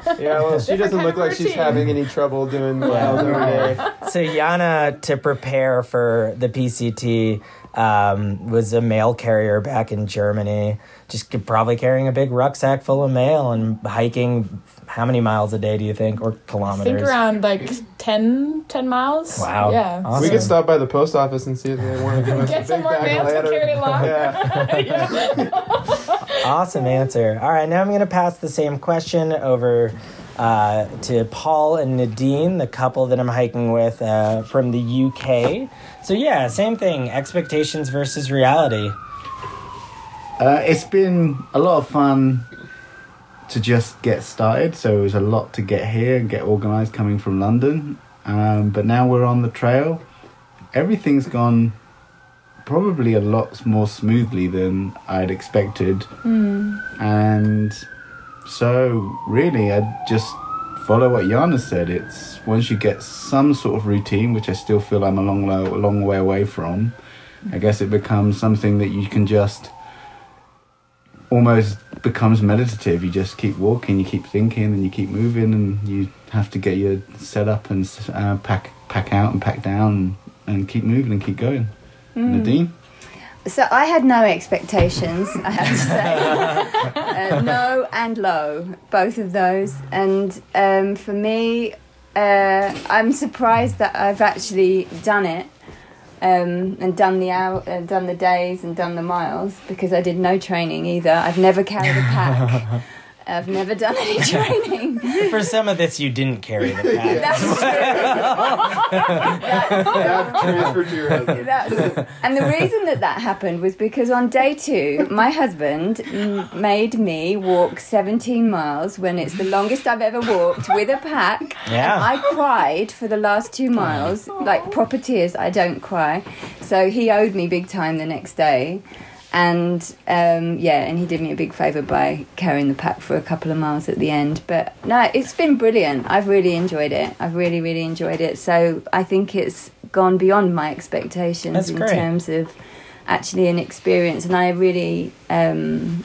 Yeah, well, she doesn't look like she's having any trouble doing miles every day. so Yana, to prepare for the PCT, um, was a mail carrier back in Germany. Just probably carrying a big rucksack full of mail and hiking. How many miles a day do you think, or kilometers? I kilometers? think around like 10, 10 miles. Wow. Yeah. Awesome. We could stop by the post office and see if they want to give us Get a some more bag mail of to carry along. Yeah. Awesome answer. All right, now I'm going to pass the same question over uh, to Paul and Nadine, the couple that I'm hiking with uh, from the UK. So, yeah, same thing expectations versus reality. Uh, it's been a lot of fun to just get started. So it was a lot to get here and get organised coming from London. Um, but now we're on the trail. Everything's gone probably a lot more smoothly than I'd expected. And so, really, I just follow what Yana said. It's once you get some sort of routine, which I still feel I'm a long, lo- a long way away from, I guess it becomes something that you can just almost becomes meditative. You just keep walking, you keep thinking, and you keep moving, and you have to get your set up and uh, pack pack out and pack down and, and keep moving and keep going. Nadine, So I had no expectations, I have to say. uh, no and low, both of those. And um, for me, uh, I'm surprised that I've actually done it um, and done the hour, uh, done the days and done the miles because I did no training either. I've never carried a pack. I've never done any training. For some of this, you didn't carry the pack. That's true. That transferred to your husband. That's, and the reason that that happened was because on day two, my husband m- made me walk 17 miles when it's the longest I've ever walked with a pack. Yeah. And I cried for the last two miles, like proper tears. I don't cry. So he owed me big time the next day. And um, yeah, and he did me a big favour by carrying the pack for a couple of miles at the end. But no, it's been brilliant. I've really enjoyed it. I've really, really enjoyed it. So I think it's gone beyond my expectations That's in great. terms of actually an experience. And I really, um,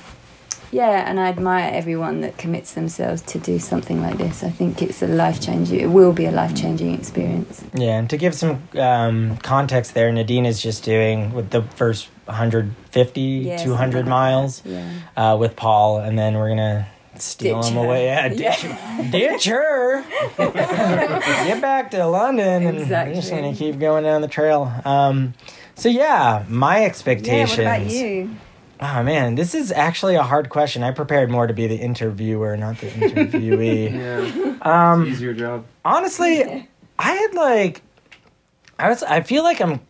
yeah, and I admire everyone that commits themselves to do something like this. I think it's a life changing. It will be a life changing experience. Yeah, and to give some um, context there, Nadine is just doing with the first 150, Yeah, 200 like miles Yeah. uh, with Paul, and then we're gonna steal Ditch him her. away. Yeah, ditch, ditch her. Get back to London, and we're just gonna keep going down the trail. Um, so yeah, my Yeah, expectations. what about you? Oh man, this is actually a hard question. I prepared more to be the interviewer, not the interviewee. Yeah, um, easier job. honestly, I had like, I was. I feel like I'm.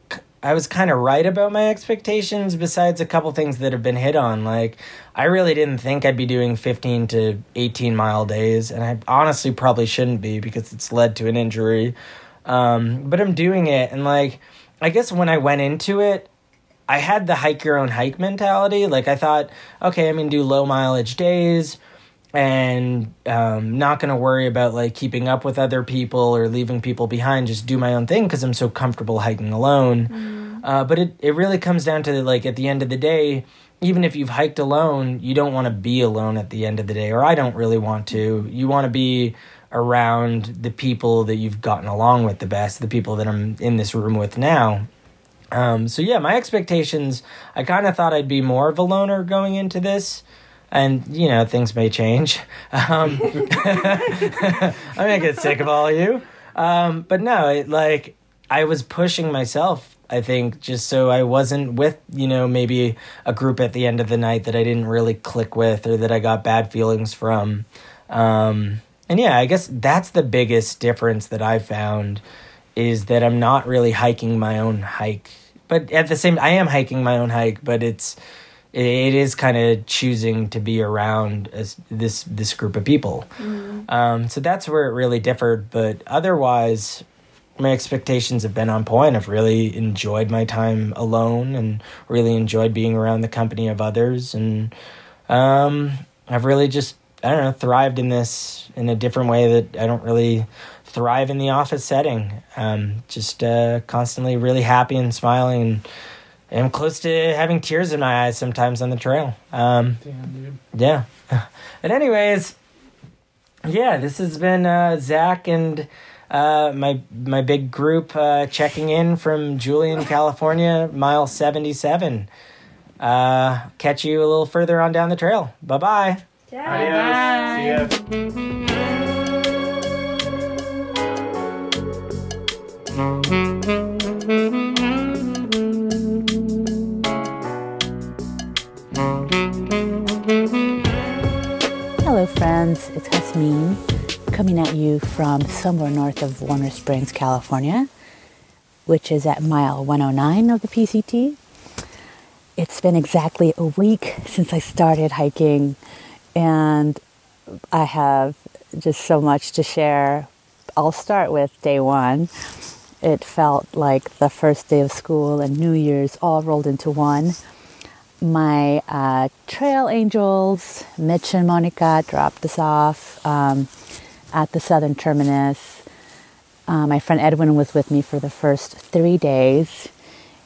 I was kind of right about my expectations. Besides a couple things that have been hit on, like I really didn't think I'd be doing fifteen to eighteen mile days, and I honestly probably shouldn't be because it's led to an injury. Um, but I'm doing it, and like, I guess when I went into it, I had the hike your own hike mentality. Like I thought, okay, I'm gonna do low mileage days and um, not gonna worry about like keeping up with other people or leaving people behind. Just do my own thing because I'm so comfortable hiking alone. Uh, but it it really comes down to like at the end of the day, even if you've hiked alone, you don't want to be alone at the end of the day, or I don't really want to. You want to be around the people that you've gotten along with the best, the people that I'm in this room with now. Um, so yeah, my expectations. I kind of thought I'd be more of a loner going into this, and you know things may change. Um, I may get sick of all of you, um, but no, it, like I was pushing myself. I think just so I wasn't with you know maybe a group at the end of the night that I didn't really click with or that I got bad feelings from. Um, and yeah, I guess that's the biggest difference that I found is that I'm not really hiking my own hike. But at the same I am hiking my own hike, but it's it is kind of choosing to be around as this this group of people. Mm. Um, so that's where it really differed. But otherwise, my expectations have been on point. I've really enjoyed my time alone and really enjoyed being around the company of others. And um, I've really just, I don't know, thrived in this in a different way that I don't really thrive in the office setting. Um, just uh, constantly really happy and smiling and I'm close to having tears in my eyes sometimes on the trail. Um, yeah. But anyways, yeah, this has been uh, Zach and uh, my my big group uh, checking in from Julian, California, mile seventy seven. Uh, catch you a little further on down the trail. Bye bye. Adios. See ya. It's Hasmin coming at you from somewhere north of Warner Springs, California, which is at mile 109 of the PCT. It's been exactly a week since I started hiking, and I have just so much to share. I'll start with day one. It felt like the first day of school and New Year's all rolled into one my uh, trail angels, Mitch and Monica, dropped us off um, at the southern terminus. Uh, my friend Edwin was with me for the first three days,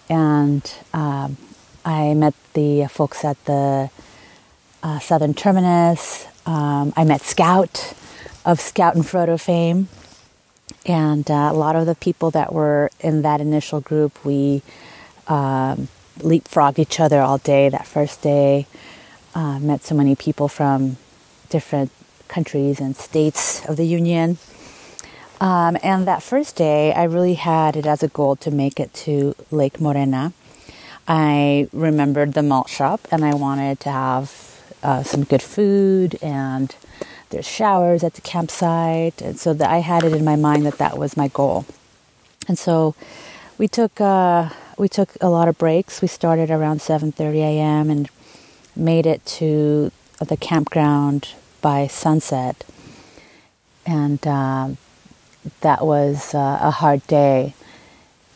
and um, I met the folks at the uh, southern terminus. Um, I met Scout of Scout and Frodo fame, and uh, a lot of the people that were in that initial group, we um, leapfrogged each other all day that first day. Uh, met so many people from different countries and states of the Union. Um, and that first day, I really had it as a goal to make it to Lake Morena. I remembered the malt shop and I wanted to have uh, some good food and there's showers at the campsite. And so that I had it in my mind that that was my goal. And so we took uh, we took a lot of breaks. We started around 7:30 a.m. and made it to the campground by sunset, and um, that was uh, a hard day.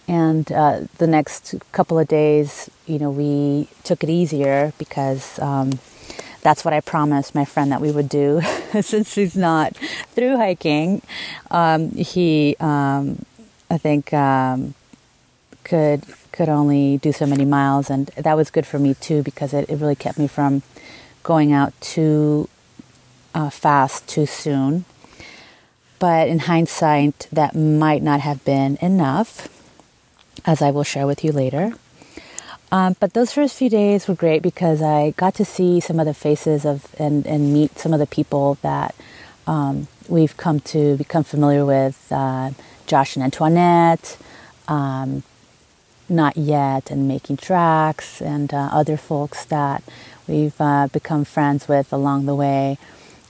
And uh, the next couple of days, you know, we took it easier because um, that's what I promised my friend that we would do. Since he's not through hiking, um, he, um, I think, um, could could only do so many miles, and that was good for me too because it, it really kept me from going out too uh, fast too soon. But in hindsight, that might not have been enough, as I will share with you later. Um, but those first few days were great because I got to see some of the faces of and, and meet some of the people that um, we've come to become familiar with. Uh, Josh and Antoinette, um, not yet and making tracks and uh, other folks that we've uh, become friends with along the way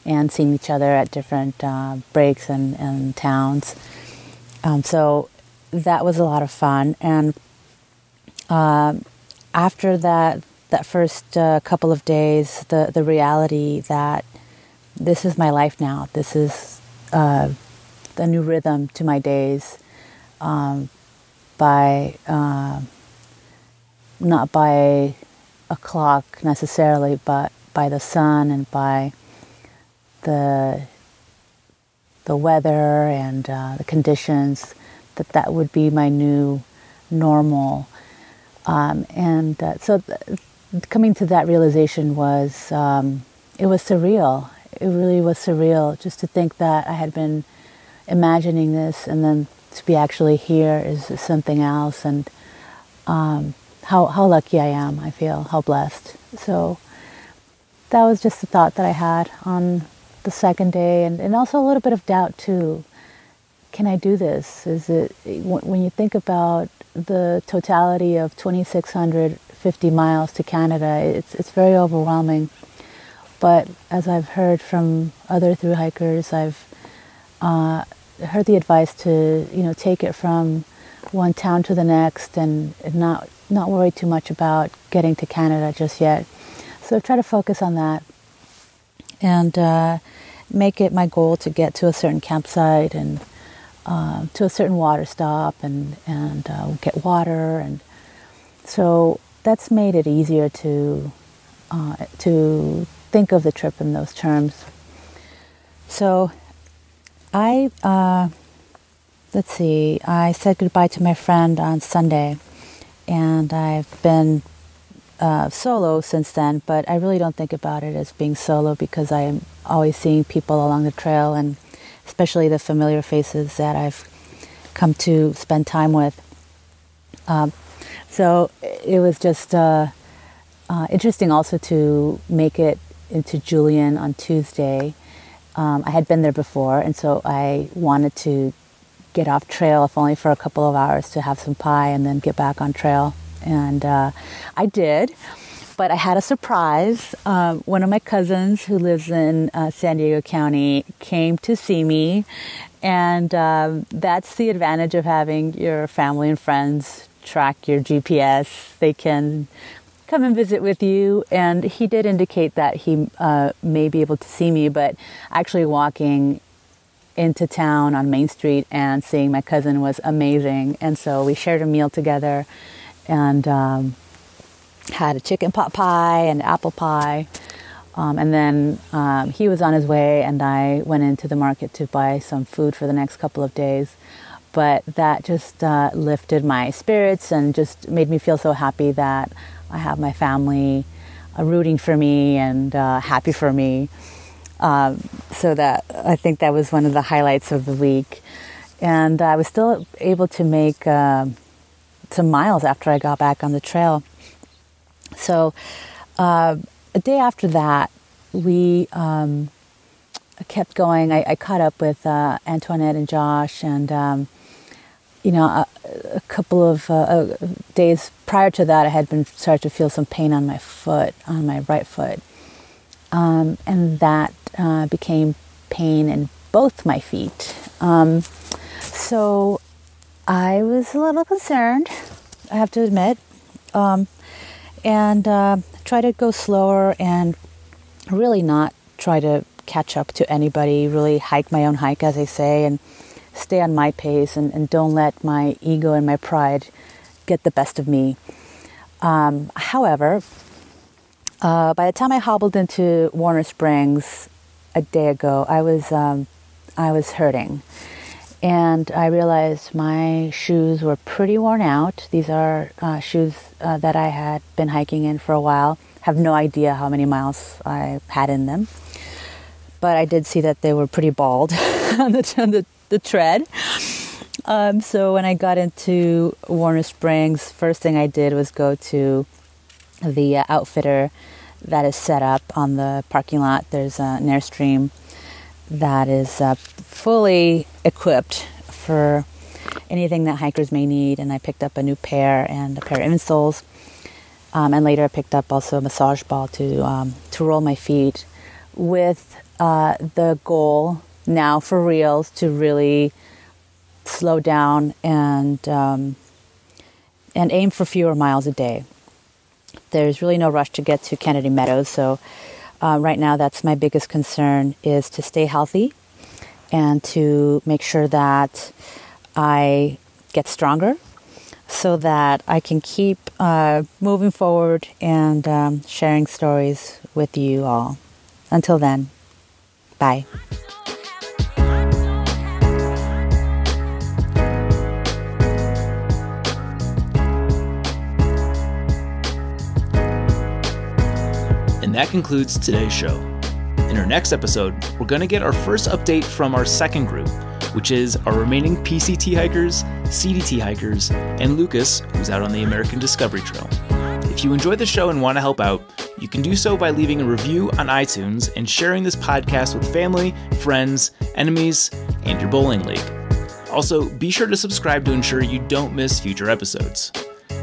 and seen each other at different uh, breaks and, and towns. Um, so that was a lot of fun. And um, after that, that first uh, couple of days, the, the reality that this is my life now. This is uh, the new rhythm to my days. Um, by uh, not by a clock necessarily, but by the sun and by the the weather and uh, the conditions. That that would be my new normal, um, and uh, so th- coming to that realization was um, it was surreal. It really was surreal just to think that I had been imagining this and then to be actually here is something else and um, how how lucky I am. I feel how blessed. So that was just the thought that I had on the second day, and, and also a little bit of doubt too. Can I do this? Is it when you think about the totality of 2,650 miles to Canada? It's it's very overwhelming. But as I've heard from other through hikers, I've uh, heard the advice to you know take it from one town to the next and not not worry too much about getting to Canada just yet. So try to focus on that and uh, make it my goal to get to a certain campsite and uh, to a certain water stop and and uh, get water and so that's made it easier to uh, to think of the trip in those terms. So I uh, let's see. I said goodbye to my friend on Sunday, and I've been uh, solo since then. But I really don't think about it as being solo because I am always seeing people along the trail, and especially the familiar faces that I've come to spend time with. Um, so it was just uh, uh, interesting also to make it into Julian on Tuesday. Um, I had been there before, and so I wanted to get off trail, if only for a couple of hours, to have some pie and then get back on trail. And uh, I did, but I had a surprise. Um, one of my cousins who lives in uh, San Diego County came to see me, and um, that's the advantage of having your family and friends track your GPS. They can come and visit with you. And he did indicate that he uh, may be able to see me, but actually walking into town on Main Street and seeing my cousin was amazing. And so we shared a meal together and um, had a chicken pot pie and apple pie. Um, and then um, he was on his way, and I went into the market to buy some food for the next couple of days. But that just uh, lifted my spirits and just made me feel so happy that I have my family uh, rooting for me and uh, happy for me. Um, so that I think that was one of the highlights of the week. And I was still able to make uh, some miles after I got back on the trail. So uh, a day after that, we um, kept going. I, I, caught up with uh, Antoinette and Josh and um, you know, a, a couple of uh, uh, days prior to that, I had been started to feel some pain on my foot, on my right foot, um, and that uh, became pain in both my feet. Um, so I was a little concerned, I have to admit, um, and uh, try to go slower and really not try to catch up to anybody. Really hike my own hike, as they say, and stay on my pace and, and don't let my ego and my pride get the best of me. Um, however, uh, by the time I hobbled into Warner Springs a day ago, I was um, I was hurting, and I realized my shoes were pretty worn out. These are uh, shoes uh, that I had been hiking in for a while. Have no idea how many miles I had in them, but I did see that they were pretty bald on the, on the the tread. Um, so when I got into Warner Springs, first thing I did was go to the uh, outfitter that is set up on the parking lot. There's an Airstream that is uh, fully equipped for anything that hikers may need, and I picked up a new pair and a pair of insoles. Um, and later, I picked up also a massage ball to um, to roll my feet, with uh, the goal now for real to really slow down and um, and aim for fewer miles a day. There's really no rush to get to Kennedy Meadows, so uh, right now that's my biggest concern is to stay healthy and to make sure that I get stronger so that I can keep uh, moving forward and um, sharing stories with you all. Until then, bye. And that concludes today's show. In our next episode, we're going to get our first update from our second group, which is our remaining PCT hikers, CDT hikers, and Lucas, who's out on the American Discovery Trail. If you enjoy the show and want to help out, you can do so by leaving a review on iTunes and sharing this podcast with family, friends, enemies, and your bowling league. Also, be sure to subscribe to ensure you don't miss future episodes.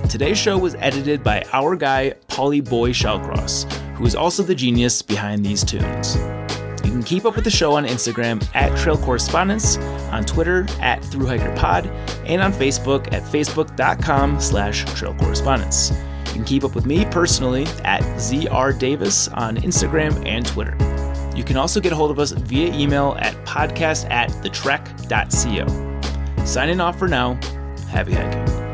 Today's show was edited by our guy, Polly Boy Shellcross, who is also the genius behind these tunes. You can keep up with the show on Instagram at Trail Correspondents, on Twitter at ThruHikerPod, and on Facebook at facebook.com slash Trail Correspondents. You can keep up with me personally at ZR Davis on Instagram and Twitter. You can also get a hold of us via email at podcast at thetrek.co. Signing off for now. Happy hiking.